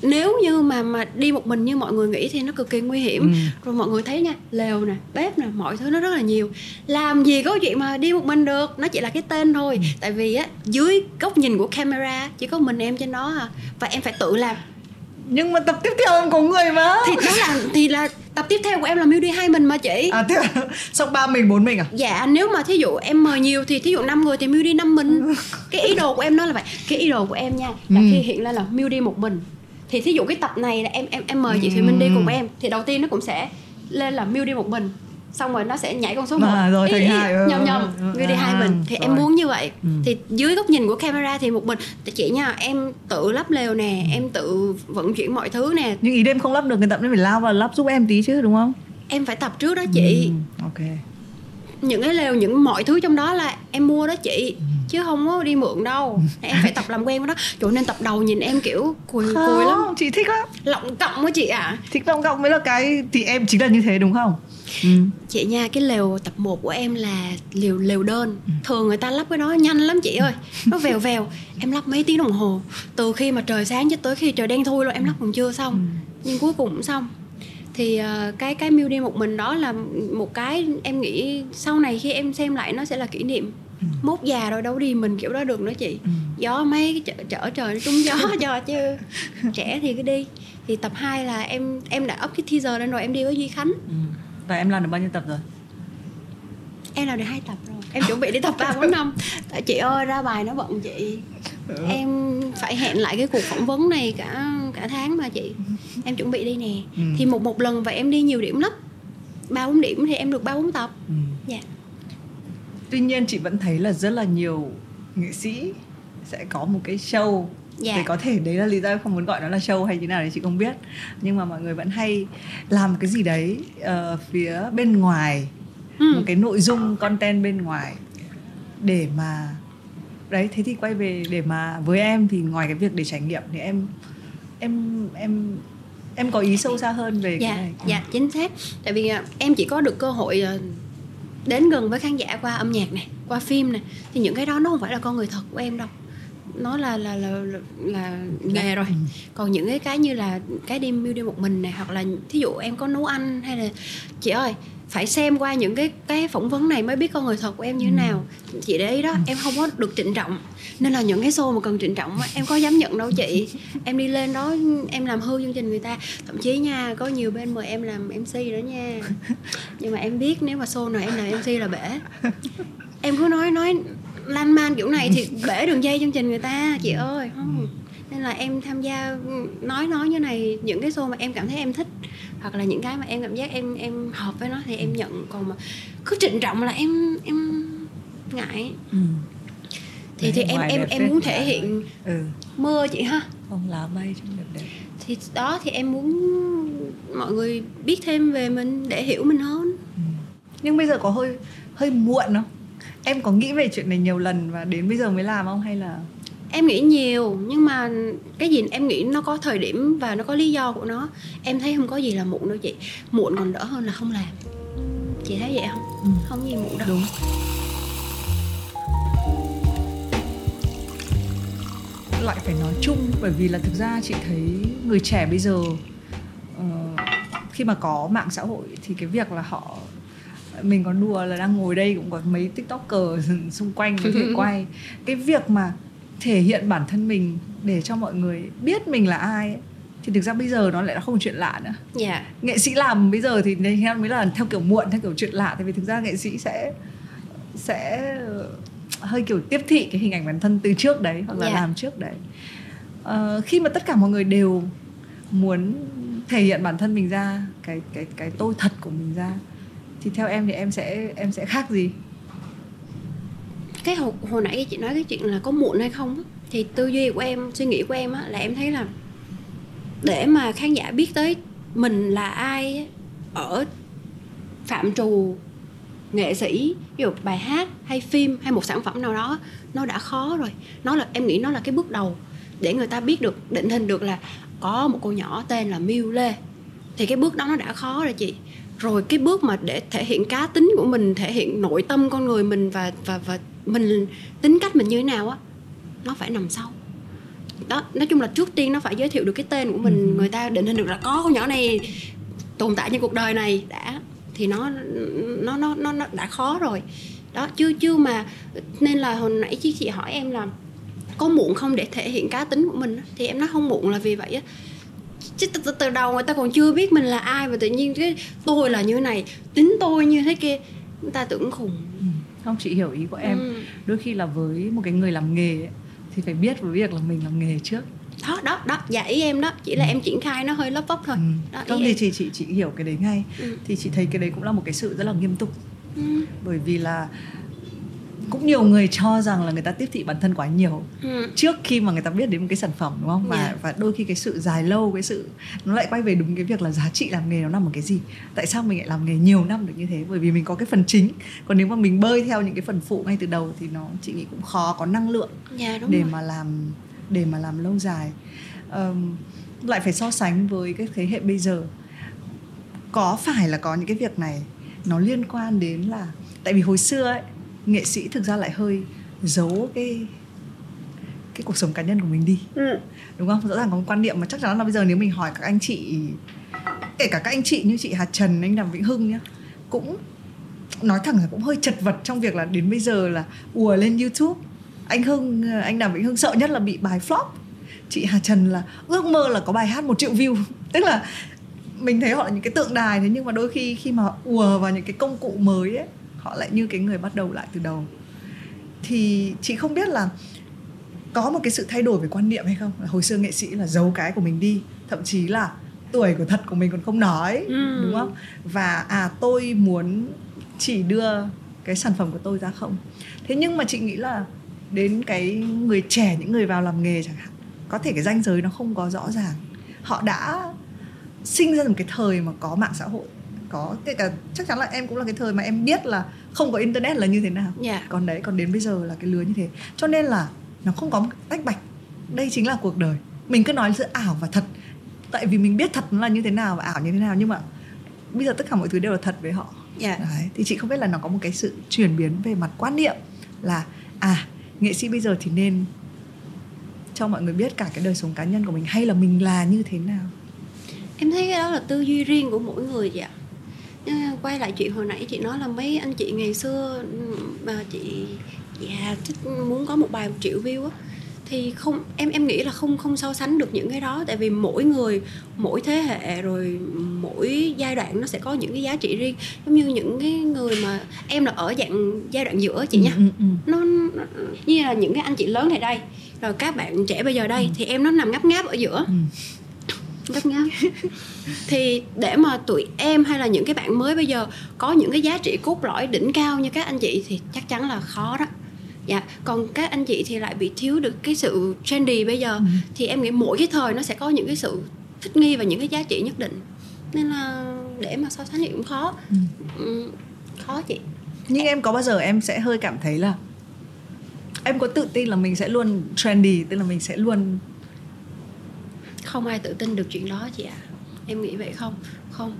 nếu như mà mà đi một mình như mọi người nghĩ thì nó cực kỳ nguy hiểm. Ừ. rồi mọi người thấy nha lều nè bếp nè mọi thứ nó rất là nhiều. Làm gì có chuyện mà đi một mình được nó chỉ là cái tên thôi. Ừ. tại vì á dưới góc nhìn của camera chỉ có mình em trên đó à. Và em phải tự làm. Nhưng mà tập tiếp theo em có người mà. Thì đó là thì là tập tiếp theo của em là Miu đi hai mình mà chị. À thế à? xong ba mình bốn mình à? Dạ nếu mà thí dụ em mời nhiều thì thí dụ năm người thì Miu đi năm mình. Cái ý đồ của em nó là vậy. Cái ý đồ của em nha là Ừ. khi hiện lên là Miu đi một mình thì thí dụ cái tập này là em em em mời chị Thùy Minh đi cùng em thì đầu tiên nó cũng sẽ lên là Miu đi một mình xong rồi nó sẽ nhảy con số À, một rồi, Ý- hai, ừ, nhầm nhầm ừ, ừ, video hai à, mình. Thì em rồi. muốn như vậy. Ừ. thì dưới góc nhìn của camera thì một mình chị nha em tự lắp lều nè em tự vận chuyển mọi thứ nè. Nhưng ý đêm không lắp được người ta cũng phải lao vào lắp giúp em tí chứ đúng không? Em phải tập trước đó chị. Ừ, ok những cái lều những mọi thứ trong đó là em mua đó chị. Ừ. chứ không có đi mượn đâu. Em phải tập làm quen với đó. Chỗ nên tập đầu nhìn em kiểu cùi cùi lắm. không chị thích lắm. Lọng cộng á chị ạ. Thích cộng cộng mới là cái thì em chính là như thế đúng không? Ừ. chị nha cái lều tập 1 của em là lều lều đơn. Ừ. thường người ta lắp cái đó nhanh lắm chị ơi. Nó vèo vèo. Em lắp mấy tiếng đồng hồ. Từ khi mà trời sáng cho tới khi trời đen thui luôn em lắp còn chưa xong. Ừ. nhưng cuối cùng cũng xong thì ờ, cái cái mưu đi một mình đó là một cái em nghĩ sau này khi em xem lại nó sẽ là kỷ niệm. Ừ. mốt già rồi đâu đi mình kiểu đó được nữa chị. Ừ. gió mấy chở, chở trời nó trúng gió cho chứ. Trẻ thì cứ đi. Thì tập 2 là em em đã up cái teaser lên rồi em đi với duy khánh. Ừ. và em làm được bao nhiêu tập rồi? Em làm được hai tập rồi. Em chuẩn bị đi tập ba bốn năm. Chị ơi ra bài nó bận chị. Em phải hẹn lại cái cuộc phỏng vấn này cả cả tháng mà chị em chuẩn bị đi nè Ừ. thì một một lần vậy em đi nhiều điểm lắm ba bốn điểm thì em được ba bốn tập ừ. dạ tuy nhiên chị vẫn thấy là rất là nhiều nghệ sĩ sẽ có một cái show Dạ. thì có thể đấy là lý do em không muốn gọi nó là show hay như nào thì chị không biết nhưng mà mọi người vẫn hay làm cái gì đấy ờ, phía bên ngoài Ừ. một cái nội dung content bên ngoài để mà đấy thế thì quay về để mà với em thì ngoài cái việc để trải nghiệm thì em em em em có ý sâu xa hơn về cái dạ này dạ chính xác. Tại vì à, em chỉ có được cơ hội à, đến gần với khán giả qua âm nhạc này qua phim này. Thì những cái đó nó không phải là con người thật của em đâu nó là là là là, là nghề rồi. Ừ. còn những cái cái như là cái đi mưu đi một mình này hoặc là thí dụ em có nấu ăn hay là chị ơi phải xem qua những cái cái phỏng vấn này mới biết con người thật của em như thế Ừ. nào. Chị để ý đó em không có được trịnh trọng. Nên là những cái show mà cần trịnh trọng em có dám nhận đâu chị. Em đi lên đó em làm hư chương trình người ta. Thậm chí nha có nhiều bên mời em làm mc nữa nha. Nhưng mà em biết nếu mà show nào em làm mc là bể. Em cứ nói nói lan man kiểu này thì bể đường dây chương trình người ta chị ơi. Không nên là em tham gia nói nói như này những cái show mà em cảm thấy em thích hoặc là những cái mà em cảm giác em em hợp với nó thì em nhận. Còn mà cứ trịnh trọng là em em ngại. Ừ. thì Đấy, thì em em em muốn thể là- hiện ừ. mưa chị ha. Không lá bay trong đẹp đẹp. Thì đó thì em muốn mọi người biết thêm về mình để hiểu mình hơn. Ừ. nhưng bây giờ có hơi hơi muộn không em có nghĩ về chuyện này nhiều lần và đến bây giờ mới làm không? Hay là em nghĩ nhiều nhưng mà cái gì em nghĩ nó có thời điểm và nó có lý do của nó. Em thấy không có gì là muộn đâu chị. Muộn còn đỡ hơn là không làm. Chị thấy vậy không? Ừ. không gì muộn đâu. Đúng. Lại phải nói chung bởi vì là thực ra chị thấy người trẻ bây giờ ờ, khi mà có mạng xã hội thì cái việc là họ mình có đùa là đang ngồi đây cũng có mấy tiktoker xung quanh có thể quay. Cái việc mà thể hiện bản thân mình để cho mọi người biết mình là ai ấy, thì thực ra bây giờ nó lại là không chuyện lạ nữa. Dạ. Nghệ sĩ làm bây giờ thì mới là theo kiểu muộn theo kiểu chuyện lạ tại vì thực ra nghệ sĩ sẽ sẽ hơi kiểu tiếp thị cái hình ảnh bản thân từ trước đấy hoặc là Dạ. làm trước đấy. Ờ, khi mà tất cả mọi người đều muốn thể hiện bản thân mình ra cái cái cái tôi thật của mình ra thì theo em thì em sẽ em sẽ khác gì? Cái hồi, hồi nãy chị nói cái chuyện là có muộn hay không thì tư duy của em suy nghĩ của em á, là em thấy là để mà khán giả biết tới mình là ai ở phạm trù nghệ sĩ ví dụ bài hát hay phim hay một sản phẩm nào đó nó đã khó rồi. Nó là em nghĩ nó là cái bước đầu để người ta biết được định hình được là có một cô nhỏ tên là Miu Lê. Thì cái bước đó nó đã khó rồi chị rồi cái bước mà để thể hiện cá tính của mình thể hiện nội tâm con người mình và và và mình tính cách mình như thế nào á nó phải nằm sau đó nói chung là trước tiên nó phải giới thiệu được cái tên của mình Ừ. người ta định hình được là có con nhỏ này tồn tại trên cuộc đời này. Đã thì nó nó nó nó, nó đã khó rồi. Đó chưa chưa mà nên là hồi nãy chị chị hỏi em là có muộn không để thể hiện cá tính của mình thì em nói không muộn là vì vậy á chứ từ, từ, từ đầu người ta còn chưa biết mình là ai và tự nhiên cái tôi là như thế này tính tôi như thế kia người ta tưởng khùng Ừ. không chị hiểu ý của em Ừ. đôi khi là với một cái người làm nghề ấy, thì phải biết với việc là mình làm nghề trước đó đó đó dạ ý em đó chỉ là em triển khai nó hơi lấp vấp thôi ừ. đó, không thì chị chị chị hiểu cái đấy ngay ừ. thì chị thấy cái đấy cũng là một cái sự rất là nghiêm túc ừ. bởi vì là cũng nhiều người cho rằng là người ta tiếp thị bản thân quá nhiều ừ. trước khi mà người ta biết đến một cái sản phẩm đúng không và yeah. Và đôi khi cái sự dài lâu cái sự nó lại quay về đúng cái việc là giá trị làm nghề nó nằm ở cái gì tại sao mình lại làm nghề nhiều năm được như thế bởi vì mình có cái phần chính còn nếu mà mình bơi theo những cái phần phụ ngay từ đầu thì nó chị nghĩ cũng khó có năng lượng yeah, dạ, để rồi. mà làm để mà làm lâu dài um, lại phải so sánh với cái thế hệ bây giờ có phải là có những cái việc này nó liên quan đến là tại vì hồi xưa ấy nghệ sĩ thực ra lại hơi giấu cái cái cuộc sống cá nhân của mình đi. Ừ. đúng không? Rõ ràng có một quan niệm mà chắc chắn là bây giờ nếu mình hỏi các anh chị kể cả các anh chị như chị Hà Trần anh Đàm Vĩnh Hưng nhá cũng nói thẳng là cũng hơi chật vật trong việc là đến bây giờ là ùa lên YouTube anh Hưng anh Đàm Vĩnh Hưng sợ nhất là bị bài flop. Chị Hà Trần là ước mơ là có bài hát một triệu view. Tức là mình thấy họ là những cái tượng đài thế nhưng mà đôi khi khi mà ùa vào những cái công cụ mới ấy họ lại như cái người bắt đầu lại từ đầu. Thì chị không biết là có một cái sự thay đổi về quan niệm hay không? Hồi xưa nghệ sĩ là giấu cái của mình đi thậm chí là tuổi của thật của mình còn không nói ừ. đúng không? Và à tôi muốn chỉ đưa cái sản phẩm của tôi ra không. Thế nhưng mà chị nghĩ là đến cái người trẻ những người vào làm nghề chẳng hạn có thể cái ranh giới nó không có rõ ràng. Họ đã sinh ra một cái thời mà có mạng xã hội có kể cả chắc chắn là em cũng là cái thời mà em biết là không có internet là như thế nào yeah. Dạ. còn đấy còn đến bây giờ là cái lứa như thế cho nên là nó không có một tách bạch đây chính là cuộc đời mình cứ nói giữa ảo và thật tại vì mình biết thật nó là như thế nào và ảo như thế nào nhưng mà bây giờ tất cả mọi thứ đều là thật với họ yeah. Dạ. đấy thì chị không biết là nó có một cái sự chuyển biến về mặt quan niệm là à nghệ sĩ bây giờ thì nên cho mọi người biết cả cái đời sống cá nhân của mình hay là mình là như thế nào em thấy cái đó là tư duy riêng của mỗi người vậy ạ quay lại chuyện hồi nãy chị nói là mấy anh chị ngày xưa mà chị dạ thích muốn có một bài một triệu view á. Thì không em em nghĩ là không không so sánh được những cái đó tại vì mỗi người mỗi thế hệ rồi mỗi giai đoạn nó sẽ có những cái giá trị riêng. Giống như những cái người mà em là ở dạng giai đoạn giữa chị nha. ừ, ừ, ừ. Nó, nó như là những cái anh chị lớn này đây rồi các bạn trẻ bây giờ đây ừ. thì em nó nằm ngắp ngáp ở giữa gấp ngáp thì để mà tụi em hay là những cái bạn mới bây giờ có những cái giá trị cốt lõi đỉnh cao như các anh chị thì chắc chắn là khó đó. Dạ còn các anh chị thì lại bị thiếu được cái sự trendy bây giờ. Ừ. thì em nghĩ mỗi cái thời nó sẽ có những cái sự thích nghi và những cái giá trị nhất định. Nên là để mà so sánh thì cũng khó. Ừ. Ừ, khó chị. Nhưng em có bao giờ em sẽ hơi cảm thấy là em có tự tin là mình sẽ luôn trendy tức là mình sẽ luôn không ai tự tin được chuyện đó chị ạ. À. em nghĩ vậy không? Không.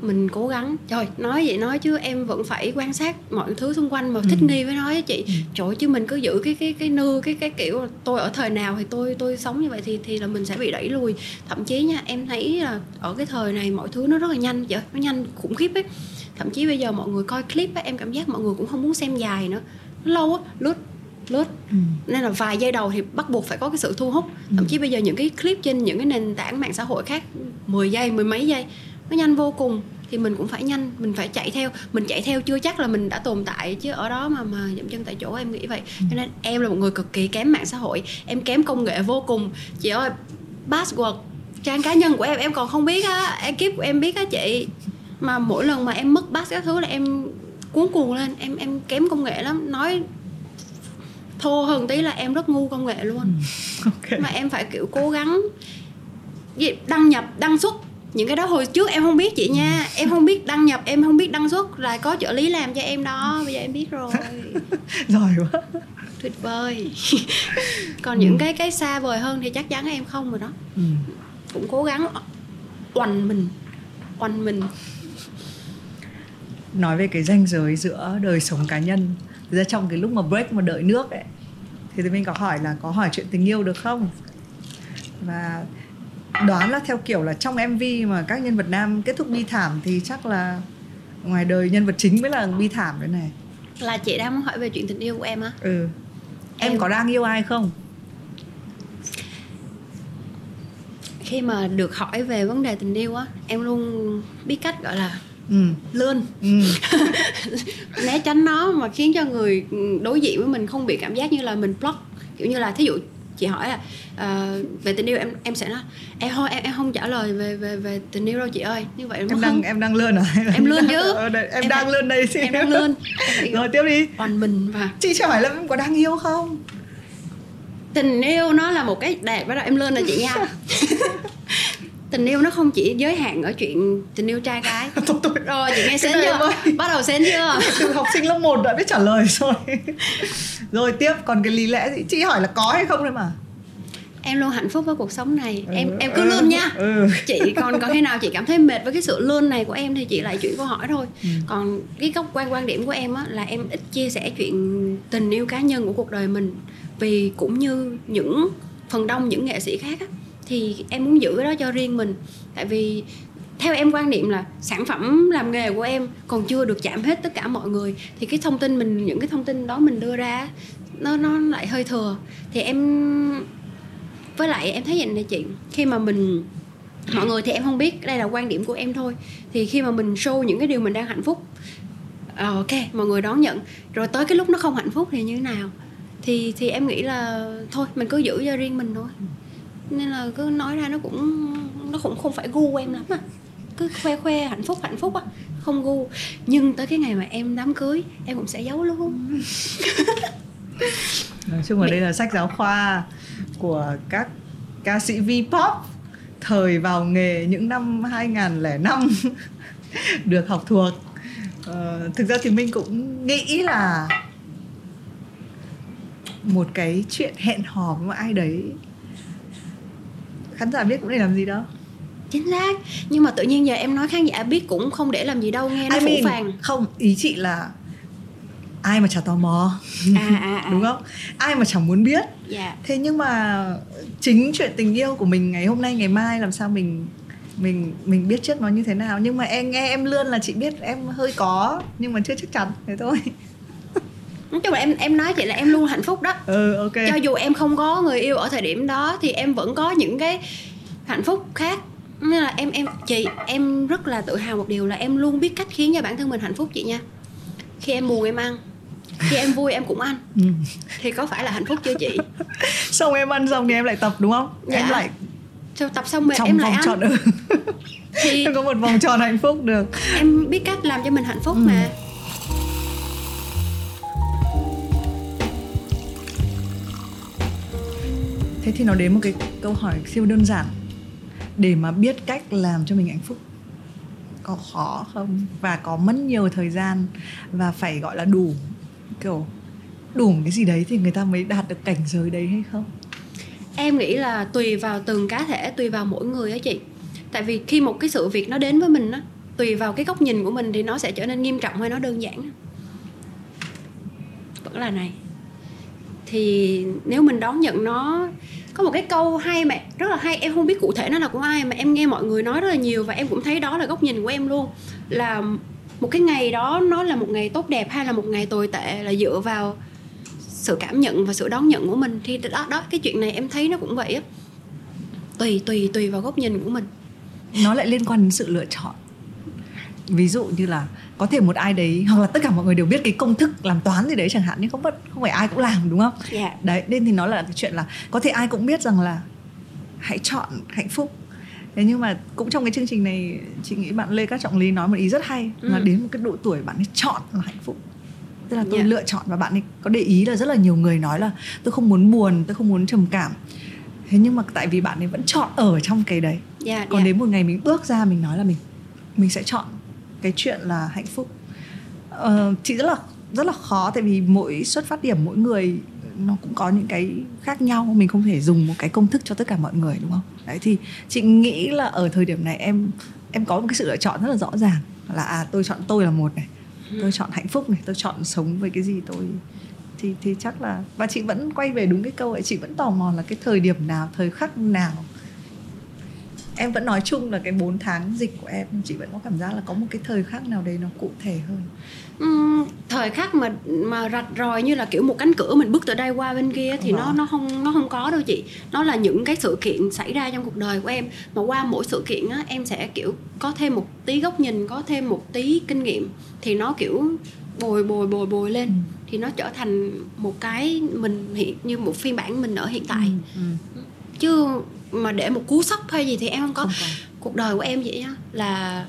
Mình cố gắng. Trời nói vậy nói chứ em vẫn phải quan sát mọi thứ xung quanh mà thích ừ. nghi với nói với chị. Ừ. trời chứ mình cứ giữ cái cái cái nư cái cái kiểu tôi ở thời nào thì tôi tôi sống như vậy thì thì là mình sẽ bị đẩy lùi. Thậm chí nha em thấy là ở cái thời này mọi thứ nó rất là nhanh vậy nó nhanh khủng khiếp ấy. Thậm chí bây giờ mọi người coi clip á em cảm giác mọi người cũng không muốn xem dài nữa. Nó lâu á lướt lướt ừ. nên là vài giây đầu thì bắt buộc phải có cái sự thu hút. Ừ. thậm chí bây giờ những cái clip trên những cái nền tảng mạng xã hội khác 10 giây mười mấy giây nó nhanh vô cùng. Thì mình cũng phải nhanh mình phải chạy theo. Mình chạy theo chưa chắc là mình đã tồn tại chứ ở đó mà mà dậm chân tại chỗ em nghĩ vậy. Ừ. cho nên em là một người cực kỳ kém mạng xã hội em kém công nghệ vô cùng. Chị ơi password trang cá nhân của em em còn không biết á ekip của em biết á chị. Mà mỗi lần mà em mất pass các thứ là em cuốn cuồng lên em em kém công nghệ lắm. Nói thô hơn tí là em rất ngu công nghệ luôn. Ừ. okay. mà em phải kiểu cố gắng đăng nhập đăng xuất. Những cái đó hồi trước em không biết chị nha. Em không biết đăng nhập em không biết đăng xuất. Là có trợ lý làm cho em đó. Bây giờ em biết rồi. Giỏi quá. Tuyệt vời. Còn ừ. những cái cái xa vời hơn thì chắc chắn em không rồi đó. Ừ. cũng cố gắng oằn mình oằn mình. Nói về cái ranh giới giữa đời sống cá nhân Thực ra trong cái lúc mà break mà đợi nước ấy thì tụi mình có hỏi là có hỏi chuyện tình yêu được không? Và đoán là theo kiểu là trong mv mà các nhân vật nam kết thúc bi thảm thì chắc là ngoài đời nhân vật chính mới là bi thảm đấy này. Là chị đang muốn hỏi về chuyện tình yêu của em á? Ừ. Em, em có đang yêu ai không? Khi mà được hỏi về vấn đề tình yêu á em luôn biết cách gọi là ừ. lươn ừ. né tránh nó mà khiến cho người đối diện với mình không bị cảm giác như là mình block. Kiểu như là thí dụ chị hỏi là uh, về tình yêu em em sẽ nói em thôi em em không trả lời về về về tình yêu đâu chị ơi. Như vậy em đang không em đang lươn à? Em lươn chứ. Ờ, đây, em, Em đang lươn đây em đang lươn rồi tiếp đi. oan mình và chị chỉ hỏi là em có đang yêu không? Tình yêu nó là một cái đẹp bắt đầu em lên là chị nha tình yêu nó không chỉ giới hạn ở chuyện tình yêu trai gái. Thôi, thôi. rồi chị nghe em chưa? ơi. bắt đầu xến chưa? Từ học sinh lớp 1 đã biết trả lời rồi. Rồi tiếp. Còn cái lý lẽ gì? Chị hỏi là có hay không thôi mà. Em luôn hạnh phúc với cuộc sống này. Em Ừ, em cứ ừ, luôn nha. Ừ. chị còn còn khi nào chị cảm thấy mệt với cái sự lươn này của em thì chị lại chuyển câu hỏi thôi. Ừ. còn cái góc quan quan điểm của em á là em ít chia sẻ chuyện tình yêu cá nhân của cuộc đời mình. Vì cũng như những phần đông những nghệ sĩ khác á thì em muốn giữ cái đó cho riêng mình. Tại vì theo em quan niệm là sản phẩm làm nghề của em còn chưa được chạm hết tất cả mọi người, thì cái thông tin mình, những cái thông tin đó mình đưa ra, nó nó lại hơi thừa. Thì em, với lại em thấy vậy này chị, khi mà mình, mọi người thì em không biết, đây là quan điểm của em thôi. Thì khi mà mình show những cái điều mình đang hạnh phúc ờ, ok, mọi người đón nhận, rồi tới cái lúc nó không hạnh phúc thì như thế nào? Thì thì em nghĩ là thôi, mình cứ giữ cho riêng mình thôi nên là cứ nói ra nó cũng nó cũng không phải gu em lắm à cứ khoe khoe hạnh phúc hạnh phúc á không gu. Nhưng tới cái ngày mà em đám cưới em cũng sẽ giấu luôn. Nói chung là đây là sách giáo khoa của các ca sĩ V-pop thời vào nghề những năm 2005 được học thuộc. Ờ, thực ra thì mình cũng nghĩ là một cái chuyện hẹn hò với ai đấy khán giả biết cũng để làm gì đâu chính xác. Nhưng mà tự nhiên giờ em nói khán giả biết cũng không để làm gì đâu nghe nó I mean, phàng. không ý chị là ai mà chả tò mò. À à à. Đúng không? Ai mà chẳng muốn biết. Dạ. Thế nhưng mà chính chuyện tình yêu của mình ngày hôm nay ngày mai làm sao mình mình mình biết trước nó như thế nào. Nhưng mà em nghe em lươn là chị biết em hơi có nhưng mà chưa chắc chắn. Thế thôi nói chung là em em nói chị là em luôn hạnh phúc đó. Ừ ok. Cho dù em không có người yêu ở thời điểm đó thì em vẫn có những cái hạnh phúc khác. Nên là em em chị em rất là tự hào một điều là em luôn biết cách khiến cho bản thân mình hạnh phúc chị nha. Khi em buồn em ăn khi em vui em cũng ăn. Ừ. thì có phải là hạnh phúc chưa chị? Xong em ăn xong thì em lại tập đúng không? Dạ. em lại sau tập xong mệt em lại ăn. tròn. Ừ. thì em có một vòng tròn hạnh phúc được. em biết cách làm cho mình hạnh phúc Ừ. mà thế thì nó đến một cái câu hỏi siêu đơn giản. Để mà biết cách làm cho mình hạnh phúc, có khó không? Và có mất nhiều thời gian và phải gọi là đủ, kiểu, đủ cái gì đấy thì người ta mới đạt được cảnh giới đấy hay không? Em nghĩ là tùy vào từng cá thể, tùy vào mỗi người á chị. Tại vì khi một cái sự việc nó đến với mình á, tùy vào cái góc nhìn của mình thì nó sẽ trở nên nghiêm trọng hay nó đơn giản vẫn là này thì nếu mình đón nhận nó, có một cái câu hay mà, rất là hay. Em không biết cụ thể nó là của ai mà em nghe mọi người nói rất là nhiều và em cũng thấy đó là góc nhìn của em luôn. Là một cái ngày đó nó là một ngày tốt đẹp hay là một ngày tồi tệ là dựa vào sự cảm nhận và sự đón nhận của mình? Thì đó đó, cái chuyện này em thấy nó cũng vậy á. Tùy tùy tùy vào góc nhìn của mình. Nó lại liên quan đến sự lựa chọn ví dụ như là có thể một ai đấy hoặc là tất cả mọi người đều biết cái công thức làm toán gì đấy chẳng hạn nhưng không bất không phải ai cũng làm đúng không dạ đấy nên thì nó là cái chuyện là có thể ai cũng biết rằng là hãy chọn hạnh phúc thế nhưng mà cũng trong cái chương trình này chị nghĩ bạn lê các trọng lý nói một ý rất hay Ừ. là đến một cái độ tuổi bạn ấy chọn là hạnh phúc tức là tôi Dạ. lựa chọn và bạn ấy có để ý là rất là nhiều người nói là tôi không muốn buồn tôi không muốn trầm cảm thế nhưng mà tại vì bạn ấy vẫn chọn ở trong cái đấy dạ còn dạ. đến một ngày mình bước ra mình nói là mình mình sẽ chọn cái chuyện là hạnh phúc. Ờ, chị rất là rất là khó tại vì mỗi xuất phát điểm mỗi người nó cũng có những cái khác nhau mình không thể dùng một cái công thức cho tất cả mọi người đúng không? Đấy thì chị nghĩ là ở thời điểm này em em có một cái sự lựa chọn rất là rõ ràng là à tôi chọn tôi là một này tôi chọn hạnh phúc này tôi chọn sống với cái gì tôi thì thì chắc là và chị vẫn quay về đúng cái câu ấy chị vẫn tò mò là cái thời điểm nào thời khắc nào em vẫn nói chung là cái 4 tháng dịch của em chị vẫn có cảm giác là có một cái thời khắc nào đấy nó cụ thể hơn Ừm, thời khắc mà mà rạch ròi như là kiểu một cánh cửa mình bước từ đây qua bên kia thì Không nó nó không nó không có đâu chị nó là những cái sự kiện xảy ra trong cuộc đời của em mà qua mỗi sự kiện á em sẽ kiểu có thêm một tí góc nhìn có thêm một tí kinh nghiệm thì nó kiểu bồi bồi bồi bồi lên ừ. thì nó trở thành một cái mình hiện như một phiên bản mình ở hiện tại ừ. Ừ. chứ mà để một cú sốc hay gì thì em không có, có. cuộc đời của em vậy á là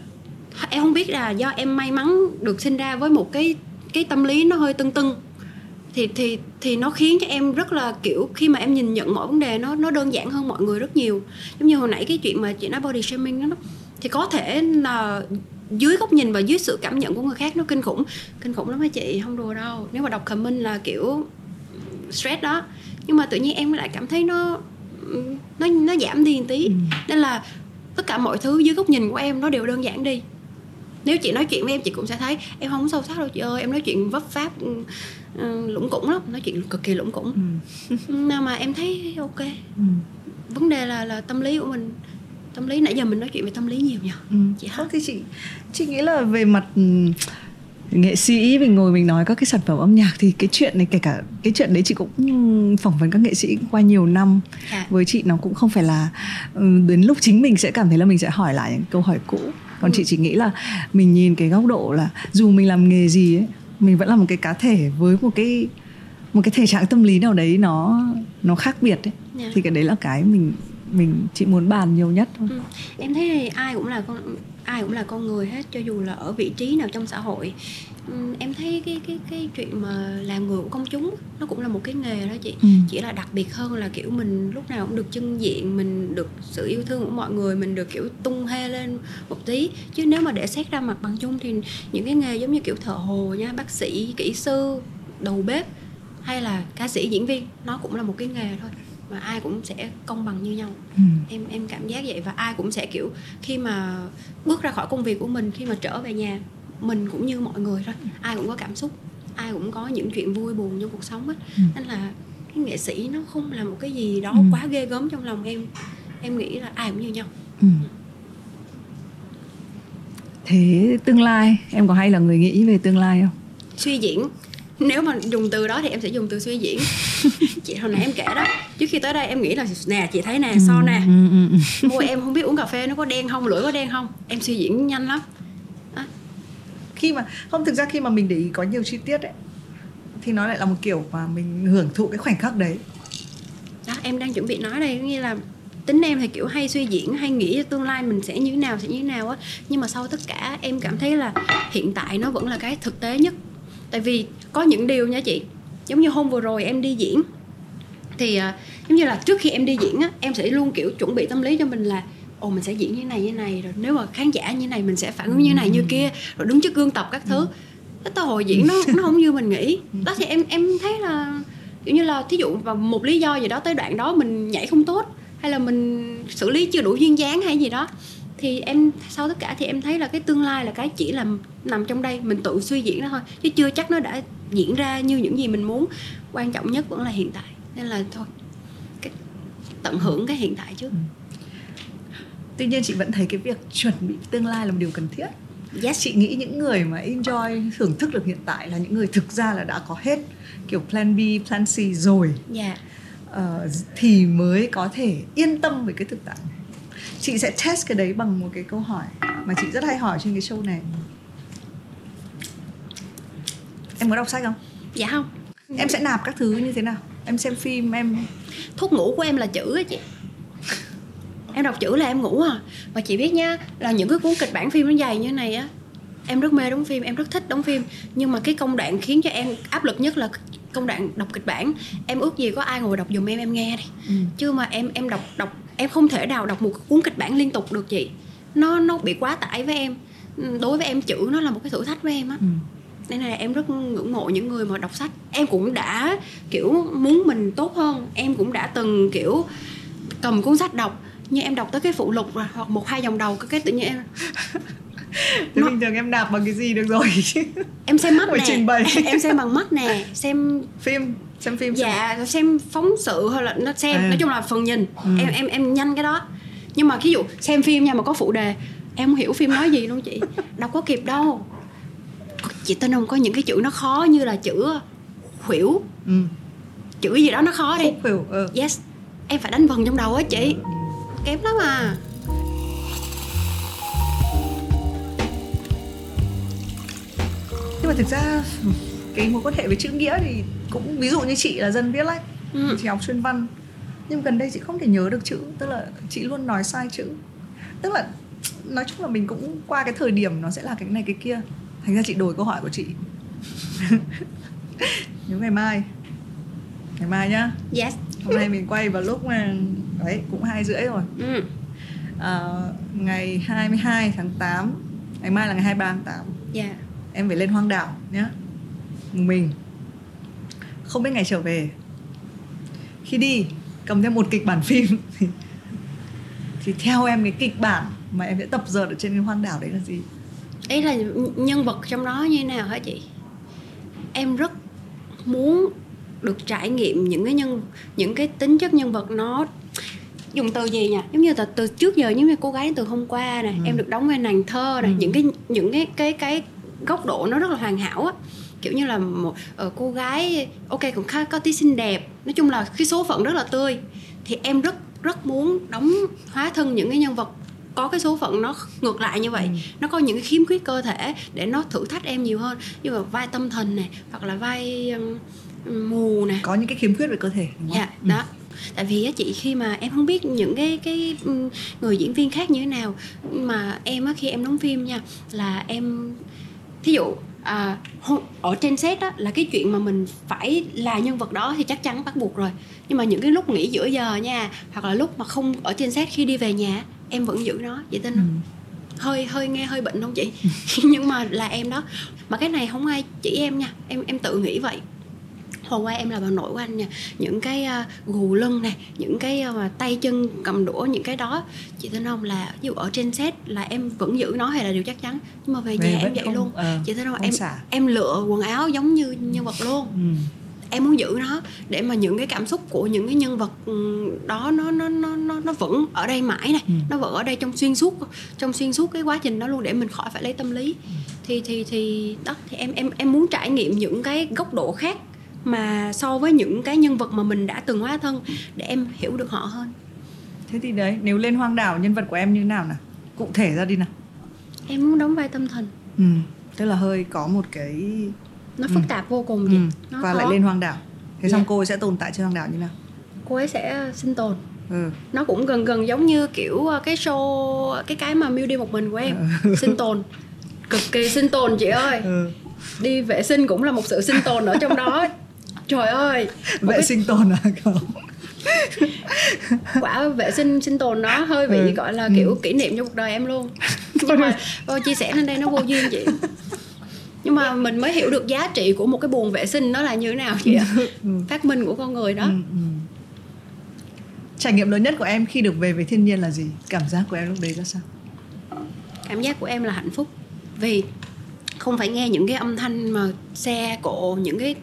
em không biết là do em may mắn được sinh ra với một cái cái tâm lý nó hơi tưng tưng. Thì thì thì nó khiến cho em rất là kiểu khi mà em nhìn nhận mọi vấn đề nó nó đơn giản hơn mọi người rất nhiều. Giống như hồi nãy cái chuyện mà chị nói body shaming đó thì có thể là dưới góc nhìn và dưới sự cảm nhận của người khác nó kinh khủng. Kinh khủng lắm hả chị? Không đùa đâu. Nếu mà đọc comment là kiểu stress đó. Nhưng mà tự nhiên em lại cảm thấy nó nó nó giảm đi một tí ừ. nên là tất cả mọi thứ dưới góc nhìn của em nó đều đơn giản đi nếu chị nói chuyện với em chị cũng sẽ thấy em không sâu sắc đâu chị ơi em nói chuyện vấp pháp uh, lũng củng lắm nói chuyện cực kỳ lũng củng ừ. nào mà em thấy ok ừ. vấn đề là là tâm lý của mình tâm lý nãy giờ mình nói chuyện về tâm lý nhiều nhỉ ừ. chị không thì chị chị nghĩ là về mặt ừ, nghệ sĩ mình ngồi mình nói các cái sản phẩm âm nhạc thì cái chuyện này kể cả cái chuyện đấy chị cũng phỏng vấn các nghệ sĩ qua nhiều năm à. với chị nó cũng không phải là ừ, đến lúc chính mình sẽ cảm thấy là mình sẽ hỏi lại những câu hỏi cũ còn ừ. chị chỉ nghĩ là mình nhìn cái góc độ là dù mình làm nghề gì ấy mình vẫn là một cái cá thể với một cái một cái thể trạng tâm lý nào đấy nó nó khác biệt ấy yeah. Dạ. thì cái đấy là cái mình mình chỉ muốn bàn nhiều nhất thôi ừ. em thấy ai cũng là con ai cũng là con người hết cho dù là ở vị trí nào trong xã hội. Em thấy cái cái cái chuyện mà làm người của công chúng nó cũng là một cái nghề đó chị. Ừ. chỉ là đặc biệt hơn là kiểu mình lúc nào cũng được trưng diện mình được sự yêu thương của mọi người mình được kiểu tung hê lên một tí. Chứ nếu mà để xét ra mặt bằng chung thì những cái nghề giống như kiểu thợ hồ nha bác sĩ kỹ sư đầu bếp hay là ca sĩ diễn viên nó cũng là một cái nghề thôi và ai cũng sẽ công bằng như nhau ừ. em em cảm giác vậy và ai cũng sẽ kiểu khi mà bước ra khỏi công việc của mình khi mà trở về nhà mình cũng như mọi người thôi ai cũng có cảm xúc ai cũng có những chuyện vui buồn trong cuộc sống hết ừ. nên là cái nghệ sĩ nó không là một cái gì đó ừ. quá ghê gớm trong lòng em em nghĩ là ai cũng như nhau ừ. thế tương lai em có hay là người nghĩ về tương lai không suy diễn nếu mà dùng từ đó thì em sẽ dùng từ suy diễn. Chị hồi nãy em kể đó trước khi tới đây em nghĩ là nè chị thấy nè so nè. ừ, ừ, ừ, ôi em không biết uống cà phê nó có đen không lưỡi có đen không? Em suy diễn nhanh lắm. Đó. khi mà không thực ra khi mà mình để ý có nhiều chi tiết ấy thì nó lại là một kiểu mà mình hưởng thụ cái khoảnh khắc đấy. Đó em đang chuẩn bị nói đây như là tính em thì kiểu hay suy diễn hay nghĩ tương lai mình sẽ như thế nào sẽ như thế nào á. Nhưng mà sau tất cả em cảm thấy là hiện tại nó vẫn là cái thực tế nhất tại vì có những điều nha chị giống như hôm vừa rồi em đi diễn thì uh, giống như là trước khi em đi diễn á em sẽ luôn kiểu chuẩn bị tâm lý cho mình là ồ mình sẽ diễn như này như này rồi nếu mà khán giả như này mình sẽ phản ứng như này như kia rồi đứng trước gương tập các thứ. Cái tới hồi diễn nó nó không như mình nghĩ. Đó thì em em thấy là kiểu như là thí dụ vào một lý do gì đó tới đoạn đó mình nhảy không tốt hay là mình xử lý chưa đủ duyên dáng hay gì đó thì em sau tất cả thì em thấy là cái tương lai là cái chỉ là nằm trong đây mình tự suy diễn đó thôi chứ chưa chắc nó đã diễn ra như những gì mình muốn quan trọng nhất vẫn là hiện tại nên là thôi cái, tận hưởng cái hiện tại trước ừ. tuy nhiên chị vẫn thấy cái việc chuẩn bị tương lai là một điều cần thiết yes. chị nghĩ những người mà enjoy thưởng thức được hiện tại là những người thực ra là đã có hết kiểu plan B, plan C rồi yeah. Dạ. uh, thì mới có thể yên tâm với cái thực tại chị sẽ test cái đấy bằng một cái câu hỏi mà chị rất hay hỏi trên cái show này. Em có đọc sách không? Dạ không. Em sẽ nạp các thứ như thế nào? Em xem phim em thuốc ngủ của em là chữ á chị. Em đọc chữ là em ngủ à. Và chị biết nha là những cái cuốn kịch bản phim nó dày như này á em rất mê đóng phim em rất thích đóng phim. Nhưng mà cái công đoạn khiến cho em áp lực nhất là công đoạn đọc kịch bản. Em ước gì có ai ngồi đọc giùm em em nghe đi. Ừ. chứ mà em em đọc đọc em không thể nào đọc một cuốn kịch bản liên tục được chị. Nó nó bị quá tải với em. Đối với em chữ nó là một cái thử thách với em á. Ừ. nên là em rất ngưỡng mộ những người mà đọc sách. Em cũng đã kiểu muốn mình tốt hơn. Em cũng đã từng kiểu cầm cuốn sách đọc nhưng em đọc tới cái phụ lục rồi hoặc một hai dòng đầu cái cái tự nhiên em nó... bình thường em đạp bằng cái gì được rồi? Em xem mắt nè. trình bày. em xem bằng mắt nè xem phim xem phim dạ xem, xem phóng sự hay là nó xem. À. nói chung là phần nhìn. Ừ. em em em nhanh cái đó. Nhưng mà ví dụ xem phim nha mà có phụ đề em không hiểu phim nói gì luôn chị. Đâu có kịp đâu. Chị tin không? Có những cái chữ nó khó như là chữ khuỷu. Ừ. chữ gì đó nó khó đi. Khuỷu ừ. yes. Em phải đánh vần trong đầu á chị. Kém lắm à. Nhưng mà thực ra cái mối quan hệ với chữ nghĩa thì cũng ví dụ như chị là dân viết lách ừ. chị học chuyên văn. Nhưng gần đây chị không thể nhớ được chữ tức là chị luôn nói sai chữ. Tức là nói chung là mình cũng qua cái thời điểm nó sẽ là cái này cái kia. Thành ra chị đổi câu hỏi của chị. Nhớ ngày mai. Ngày mai nhá. Yes. Hôm nay mình quay vào lúc mà đấy cũng hai rưỡi rồi. Ừ. à, ngày 22 tháng 8 ngày mai là ngày 23 tháng 8 yeah. em phải lên hoang đảo nhá mình. Không biết ngày trở về. Khi đi cầm theo một kịch bản phim. Thì, thì theo em cái kịch bản mà em sẽ tập dượt ở trên cái hoang đảo đấy là gì? Ý là nhân vật trong đó như thế nào hả chị? Em rất muốn được trải nghiệm những cái nhân những cái tính chất nhân vật nó dùng từ gì nhỉ? Giống như từ, từ trước giờ giống như cô gái từ hôm qua này ừ. em được đóng vai nàng thơ này ừ. những cái những cái cái cái góc độ nó rất là hoàn hảo á kiểu như là một uh, cô gái ok cũng khá có tí xinh đẹp nói chung là cái số phận rất là tươi thì em rất rất muốn đóng hóa thân những cái nhân vật có cái số phận nó ngược lại như vậy ừ. nó có những cái khiếm khuyết cơ thể để nó thử thách em nhiều hơn như là vai tâm thần này hoặc là vai um, mù này có những cái khiếm khuyết về cơ thể đúng không? dạ ừ. đó tại vì á chị khi mà em không biết những cái cái người diễn viên khác như thế nào mà em á khi em đóng phim nha là em thí dụ à, ở trên set á là cái chuyện mà mình phải là nhân vật đó thì chắc chắn bắt buộc rồi. Nhưng mà những cái lúc nghỉ giữa giờ nha hoặc là lúc mà không ở trên set khi đi về nhà em vẫn giữ nó vậy tin không? Ừ. hơi hơi nghe hơi bệnh không chị? Nhưng mà là em đó. Mà cái này không ai chỉ em nha em em tự nghĩ vậy hôm qua em là bà nội của anh nha những cái uh, gù lưng này những cái uh, tay chân cầm đũa những cái đó. Chị tin không là ví dụ ở trên set là em vẫn giữ nó hay là điều chắc chắn? Nhưng mà về, về nhà em vậy không, luôn. uh, chị tin không em xả. em lựa quần áo giống như nhân vật luôn. Ừ. Em muốn giữ nó để mà những cái cảm xúc của những cái nhân vật ừ, đó nó nó nó nó nó vẫn ở đây mãi này ừ. nó vẫn ở đây trong xuyên suốt trong xuyên suốt cái quá trình đó luôn để mình khỏi phải lấy tâm lý. Ừ. thì thì thì đó thì em em em muốn trải nghiệm những cái góc độ khác mà so với những cái nhân vật mà mình đã từng hóa thân để em hiểu được họ hơn thế thì đấy nếu lên hoang đảo nhân vật của em như thế nào nào cụ thể ra đi nào em muốn đóng vai tâm thần ừ tức là hơi có một cái nó phức ừ. tạp vô cùng ừ. nó và khó. lại lên hoang đảo thế xong yeah. Dạ. cô ấy sẽ tồn tại trên hoang đảo như nào cô ấy sẽ sinh tồn ừ. nó cũng gần gần giống như kiểu ờ, cái show cái cái mà miêu đi một mình của em ừ. sinh tồn cực kỳ sinh tồn chị ơi ừ. đi vệ sinh cũng là một sự sinh tồn ở trong đó trời ơi. Vệ cái... sinh tồn à quả vệ sinh sinh tồn đó hơi bị ừ. gọi là kiểu ừ. kỷ niệm cho cuộc đời em luôn. Nhưng mà thôi chia sẻ lên đây nó vô duyên chị. Nhưng mà mình mới hiểu được giá trị của một cái buồng vệ sinh nó là như thế nào chị ạ. Ừ. phát minh của con người đó. Ừ, ừ. trải nghiệm lớn nhất của em khi được về với thiên nhiên là gì? Cảm giác của em lúc đấy ra sao? Cảm giác của em là hạnh phúc. Vì không phải nghe những cái âm thanh mà xe cộ những cái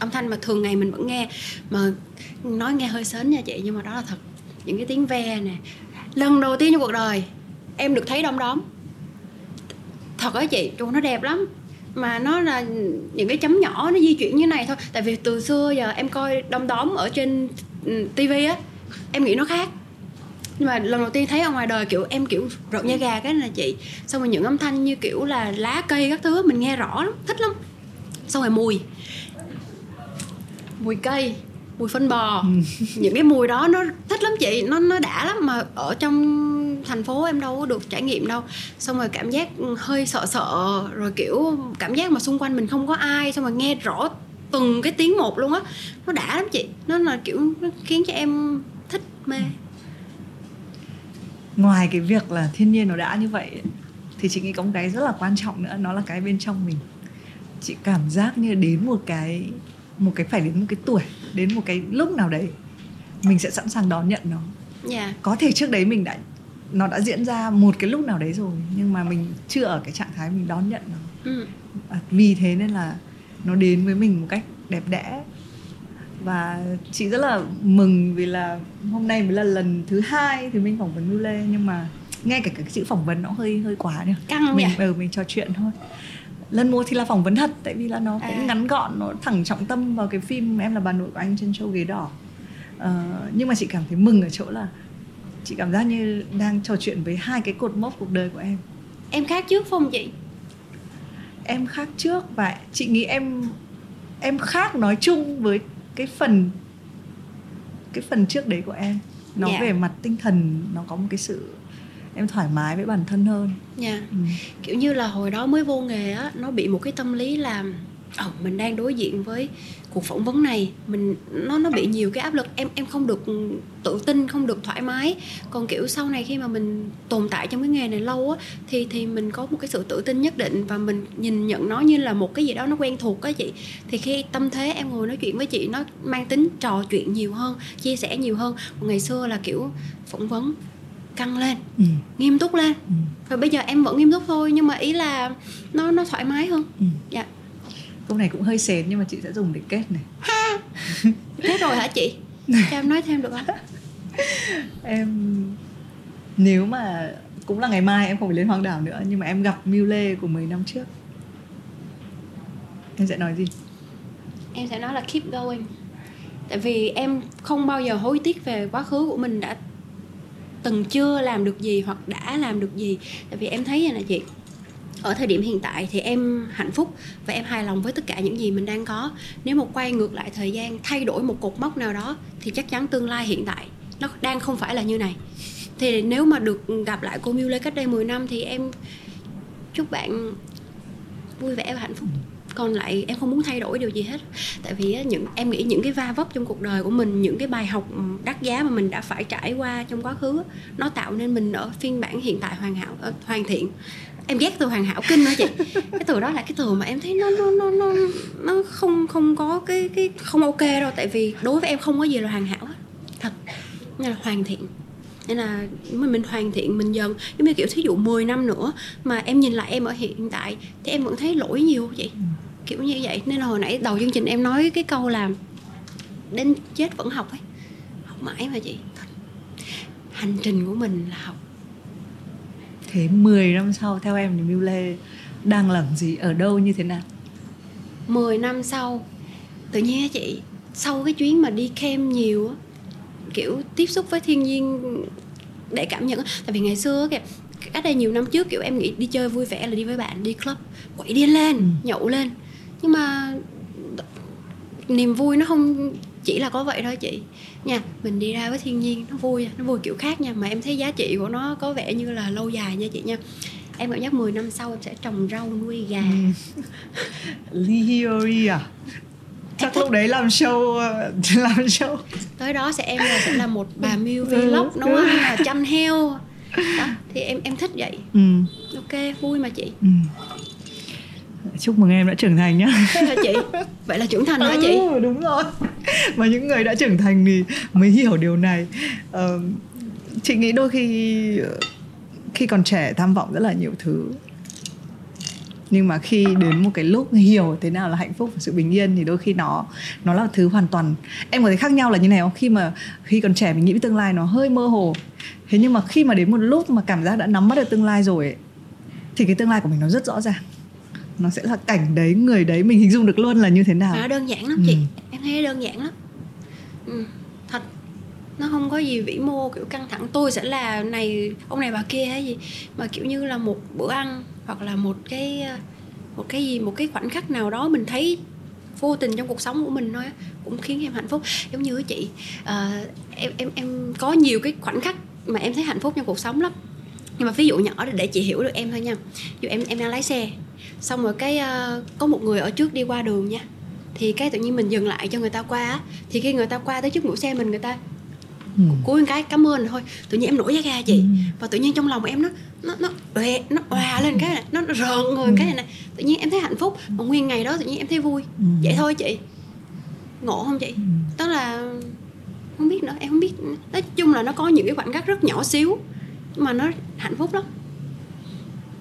âm thanh mà thường ngày mình vẫn nghe, mà nói nghe hơi sến nha chị, nhưng mà đó là thật. Những cái tiếng ve nè. Lần đầu tiên trong cuộc đời, em được thấy đông đóm. Thật á chị chú nó đẹp lắm. Mà nó là những cái chấm nhỏ nó di chuyển như này thôi. Tại vì từ xưa giờ em coi đom đóm ở trên ừ, tivi á, em nghĩ nó khác. Nhưng mà lần đầu tiên thấy ở ngoài đời, kiểu em kiểu rợn da gà cái này chị. Xong rồi những âm thanh như kiểu là lá cây các thứ, mình nghe rõ lắm, thích lắm. Xong rồi mùi mùi cây mùi phân bò. Ừ. những cái mùi đó nó thích lắm chị. Nó nó đã lắm mà ở trong thành phố em đâu có được trải nghiệm đâu. Xong rồi cảm giác hơi sợ sợ rồi kiểu cảm giác mà xung quanh mình không có ai xong rồi nghe rõ từng cái tiếng một luôn á. Nó đã lắm chị. Nó là kiểu nó khiến cho em thích mê. Ngoài cái việc là thiên nhiên nó đã như vậy thì chị nghĩ có một cái rất là quan trọng nữa nó là cái bên trong mình. Chị cảm giác như đến một cái một cái phải đến một cái tuổi đến một cái lúc nào đấy mình sẽ sẵn sàng đón nhận nó yeah. Dạ. có thể trước đấy mình đã nó đã diễn ra một cái lúc nào đấy rồi nhưng mà mình chưa ở cái trạng thái mình đón nhận nó ừ. à, vì thế nên là nó đến với mình một cách đẹp đẽ và chị rất là mừng vì là hôm nay mới là lần thứ hai thì mình phỏng vấn Lê nhưng mà nghe cả cái chữ phỏng vấn nó hơi hơi quá nhỉ căng mình ừ, mình trò chuyện thôi lần một thì là phỏng vấn thật tại vì là nó cũng à. ngắn gọn nó thẳng trọng tâm vào cái phim em là bà nội của anh trên show ghế đỏ uh, nhưng mà chị cảm thấy mừng ở chỗ là chị cảm giác như đang trò chuyện với hai cái cột mốc cuộc đời của em em khác trước không chị em khác trước và chị nghĩ em em khác nói chung với cái phần cái phần trước đấy của em nó yeah. Dạ. về mặt tinh thần nó có một cái sự em thoải mái với bản thân hơn. Nha. Yeah. ừ. kiểu như là hồi đó mới vô nghề á nó bị một cái tâm lý là oh, mình đang đối diện với cuộc phỏng vấn này. Mình nó nó bị nhiều cái áp lực. Em em không được tự tin không được thoải mái. Còn kiểu sau này khi mà mình tồn tại trong cái nghề này lâu á thì thì mình có một cái sự tự tin nhất định và mình nhìn nhận nó như là một cái gì đó nó quen thuộc á chị. Thì khi tâm thế em ngồi nói chuyện với chị nó mang tính trò chuyện nhiều hơn chia sẻ nhiều hơn. Còn ngày xưa là kiểu phỏng vấn căng lên ừ. nghiêm túc lên. Ừ. và bây giờ em vẫn nghiêm túc thôi nhưng mà ý là nó nó thoải mái hơn. Ừ. dạ. Câu này cũng hơi xến nhưng mà chị sẽ dùng để kết này. Ha! Kết rồi hả chị? Cho em nói thêm được không? Em nếu mà cũng là ngày mai em không phải lên hoang đảo nữa nhưng mà em gặp Miu Lê của 10 năm trước. Em sẽ nói gì? Em sẽ nói là keep going. Tại vì em không bao giờ hối tiếc về quá khứ của mình đã từng chưa làm được gì hoặc đã làm được gì. Tại vì em thấy là chị, ở thời điểm hiện tại thì em hạnh phúc và em hài lòng với tất cả những gì mình đang có. Nếu mà quay ngược lại thời gian, thay đổi một cột mốc nào đó, thì chắc chắn tương lai hiện tại nó đang không phải là như này. Thì nếu mà được gặp lại cô Miu Lê cách đây 10 năm thì em chúc bạn vui vẻ và hạnh phúc còn lại em không muốn thay đổi điều gì hết. Tại vì những em nghĩ những cái va vấp trong cuộc đời của mình những cái bài học đắt giá mà mình đã phải trải qua trong quá khứ nó tạo nên mình ở phiên bản hiện tại hoàn hảo ờ, hoàn thiện. Em ghét từ hoàn hảo kinh đó chị. Cái từ đó là cái từ mà em thấy nó nó nó nó nó không không có cái cái không ok đâu. Tại vì đối với em không có gì là hoàn hảo hết. Thật. Nên là hoàn thiện. Nên là mình mình hoàn thiện mình dần. Giống như kiểu thí dụ 10 năm nữa mà em nhìn lại em ở hiện tại thì em vẫn thấy lỗi nhiều vậy kiểu như vậy. Nên là hồi nãy đầu chương trình em nói cái câu là đến chết vẫn học ấy. Học mãi mà chị. Hành trình của mình là học. Thế 10 năm sau theo em thì Miu Lê đang làm gì ở đâu như thế nào? 10 năm sau tự nhiên chị sau cái chuyến mà đi kem nhiều á kiểu tiếp xúc với thiên nhiên để cảm nhận tại vì ngày xưa kìa cách đây nhiều năm trước kiểu em nghĩ đi chơi vui vẻ là đi với bạn đi club quậy điên lên ừ. nhậu lên nhưng mà niềm vui nó không chỉ là có vậy thôi chị. Nha mình đi ra với thiên nhiên nó vui nó vui kiểu khác nha. Mà em thấy giá trị của nó có vẻ như là lâu dài nha chị nha. Em cảm giác 10 năm sau em sẽ trồng rau nuôi gà. Ừ. Lihiori à? Chắc lúc đấy làm show làm show. Tới đó sẽ em là sẽ là một bà miêu vlog nấu ăn là chăm heo đó thì em em thích vậy. Ừ. ok vui mà chị. Ừ chúc mừng em đã trưởng thành nhá. Hả chị? Vậy là trưởng thành hả chị? Ừ, đúng rồi. Mà những người đã trưởng thành thì mới hiểu điều này. Uh, chị nghĩ đôi khi khi còn trẻ tham vọng rất là nhiều thứ. Nhưng mà khi đến một cái lúc hiểu thế nào là hạnh phúc và sự bình yên thì đôi khi nó nó là thứ hoàn toàn. Em có thấy khác nhau là như này không? Khi mà khi còn trẻ mình nghĩ tương lai nó hơi mơ hồ. Thế nhưng mà khi mà đến một lúc mà cảm giác đã nắm bắt được tương lai rồi ấy, thì cái tương lai của mình nó rất rõ ràng nó sẽ là cảnh đấy người đấy mình hình dung được luôn là như thế nào. Nó đơn giản lắm ừ. chị em thấy đơn giản lắm. Ừ, thật nó không có gì vĩ mô kiểu căng thẳng. Tôi sẽ là này ông này bà kia hay gì mà kiểu như là một bữa ăn hoặc là một cái một cái gì một cái khoảnh khắc nào đó mình thấy vô tình trong cuộc sống của mình thôi cũng khiến em hạnh phúc. Giống như chị uh, em em em có nhiều cái khoảnh khắc mà em thấy hạnh phúc trong cuộc sống lắm nhưng mà ví dụ nhỏ để chị hiểu được em thôi nha. Ví dụ em em đang lái xe xong rồi cái uh, có một người ở trước đi qua đường nha. Thì cái tự nhiên mình dừng lại cho người ta qua á. Thì khi người ta qua tới trước mũi xe mình người ta ừ. cúi cái cảm ơn thôi. Tự nhiên em nổi da ga chị. Ừ. và tự nhiên trong lòng em nó nó nó đòe nó òa lên cái này nó, nó rợn người ừ. cái này này tự nhiên em thấy hạnh phúc. Và nguyên ngày đó tự nhiên em thấy vui. Ừ. vậy thôi chị. Ngộ không chị? Ừ. tức là không biết nữa em không biết. Nói chung là nó có những cái khoảnh khắc rất nhỏ xíu mà nó hạnh phúc lắm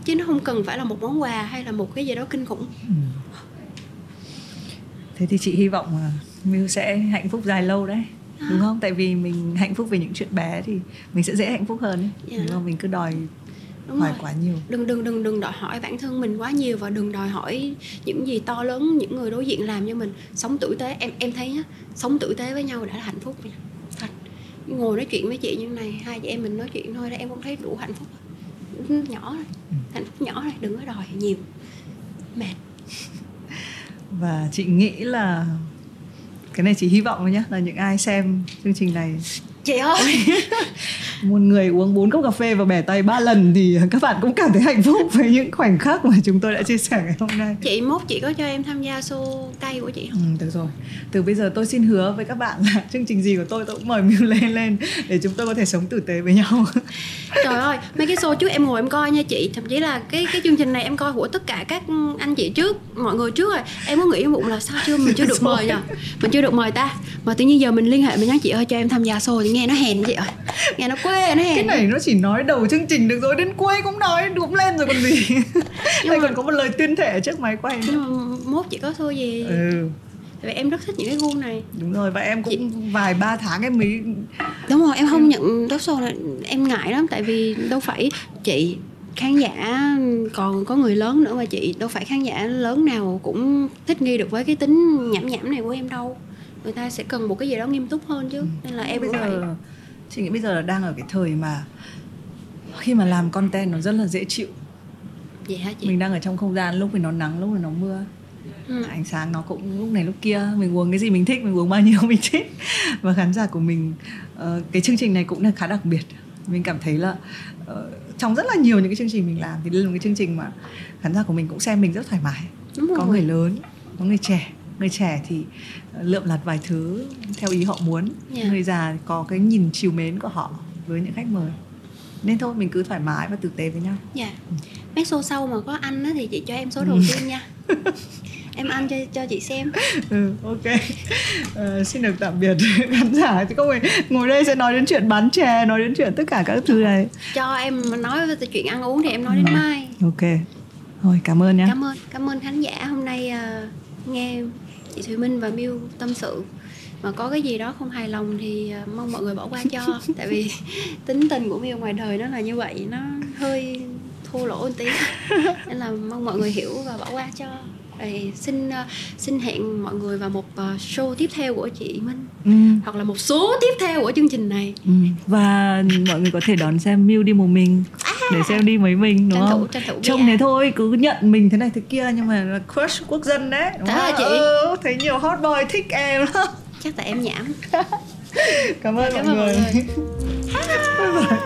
chứ nó không cần phải là một món quà hay là một cái gì đó kinh khủng ừ. thế thì chị hy vọng là Miu sẽ hạnh phúc dài lâu đấy à. đúng không tại vì mình hạnh phúc về những chuyện bé thì mình sẽ dễ hạnh phúc hơn ấy. Yeah. Dạ. đúng không mình cứ đòi Đúng hỏi rồi. quá nhiều đừng đừng đừng đừng đòi hỏi bản thân mình quá nhiều và đừng đòi hỏi những gì to lớn những người đối diện làm cho mình sống tử tế em em thấy nhá sống tử tế với nhau đã là hạnh phúc thật ngồi nói chuyện với chị như này hai chị em mình nói chuyện thôi là em cũng thấy đủ hạnh phúc. Nhỏ rồi ừ. hạnh phúc nhỏ rồi đừng có đòi nhiều. Mệt. Và chị nghĩ là cái này chỉ hy vọng thôi nhé là những ai xem chương trình này chị ơi. Một người uống 4 cốc cà phê và bẻ tay ba lần thì các bạn cũng cảm thấy hạnh phúc với những khoảnh khắc mà chúng tôi đã chia sẻ ngày hôm nay. Chị mốt chị có cho em tham gia show tay của chị không? Ừ, được rồi. Từ bây giờ tôi xin hứa với các bạn là chương trình gì của tôi tôi cũng mời Miu lên lên để chúng tôi có thể sống tử tế với nhau. Trời ơi mấy cái show trước em ngồi em coi nha chị. Thậm chí là cái cái chương trình này em coi của tất cả các anh chị trước mọi người trước rồi. Em có nghĩ bụng là sao chưa mình chưa được mời nhờ mình chưa được mời ta. Mà tự nhiên giờ mình liên hệ mình nhắn chị ơi cho em tham gia show thì nghe nó hèn chị ơi nghe nó quê nó hèn cái này nó chỉ nói đầu chương trình được rồi đến cuối cũng nói cũng lên rồi còn gì. Đây mà... còn có một lời tuyên thệ trước máy quay nhưng mà mốt chị có show gì ừ. Tại vì em rất thích những cái gu này. Đúng rồi và em cũng chị... vài ba tháng em mới đúng rồi em không em... nhận talk show này em ngại lắm tại vì đâu phải chị khán giả còn có người lớn nữa mà chị đâu phải khán giả lớn nào cũng thích nghi được với cái tính nhảm nhảm này của em đâu người ta sẽ cần một cái gì đó nghiêm túc hơn chứ. Nên là em bây giờ vậy. chị nghĩ bây giờ là đang ở cái thời mà khi mà làm content nó rất là dễ chịu. Vậy hả chị? Mình đang ở trong không gian lúc thì nó nắng lúc thì nó mưa. Ừ. ánh sáng nó cũng lúc này lúc kia. Mình uống cái gì mình thích mình uống bao nhiêu mình thích. Và khán giả của mình uh, cái chương trình này cũng là khá đặc biệt. Mình cảm thấy là uh, trong rất là nhiều những cái chương trình mình làm thì đây là một cái chương trình mà khán giả của mình cũng xem mình rất thoải mái. Đúng có rồi. người lớn có người trẻ người trẻ thì lượm lặt vài thứ theo ý họ muốn. Yeah. người già có cái nhìn chiều mến của họ với những khách mời. Nên thôi mình cứ thoải mái và tử tế với nhau. Dạ. Yeah. mấy số sau mà có anh thì chị cho em số đầu tiên nha. Em ăn cho cho chị xem. Ừ, ok. Uh, xin được tạm biệt khán giả. Chứ không phải ngồi đây sẽ nói đến chuyện bán chè nói đến chuyện tất cả các thứ này. Cho em nói về chuyện ăn uống thì em nói đến ừ. mai. Ok. Thôi cảm ơn nhé cảm ơn cảm ơn khán giả hôm nay uh, nghe chị Thùy Minh và Miu tâm sự. Mà có cái gì đó không hài lòng thì uh, mong mọi người bỏ qua cho. Tại vì tính tình của Miu ngoài đời nó là như vậy nó hơi thua lỗ một tí. Nên là mong mọi người hiểu và bỏ qua cho rồi xin uh, xin hẹn mọi người vào một uh, show tiếp theo của chị Minh ừ. hoặc là một số tiếp theo của chương trình này ừ. và mọi người có thể đón xem Miu đi một mình à, để xem đi mấy mình đúng tranh không? Thủ, thủ Trông thế thôi cứ nhận mình thế này thế kia nhưng mà là crush quốc dân đấy đúng không? chị ừ, thấy nhiều hot boy thích em chắc tại em nhảm cảm ơn, cảm mọi, ơn người. mọi người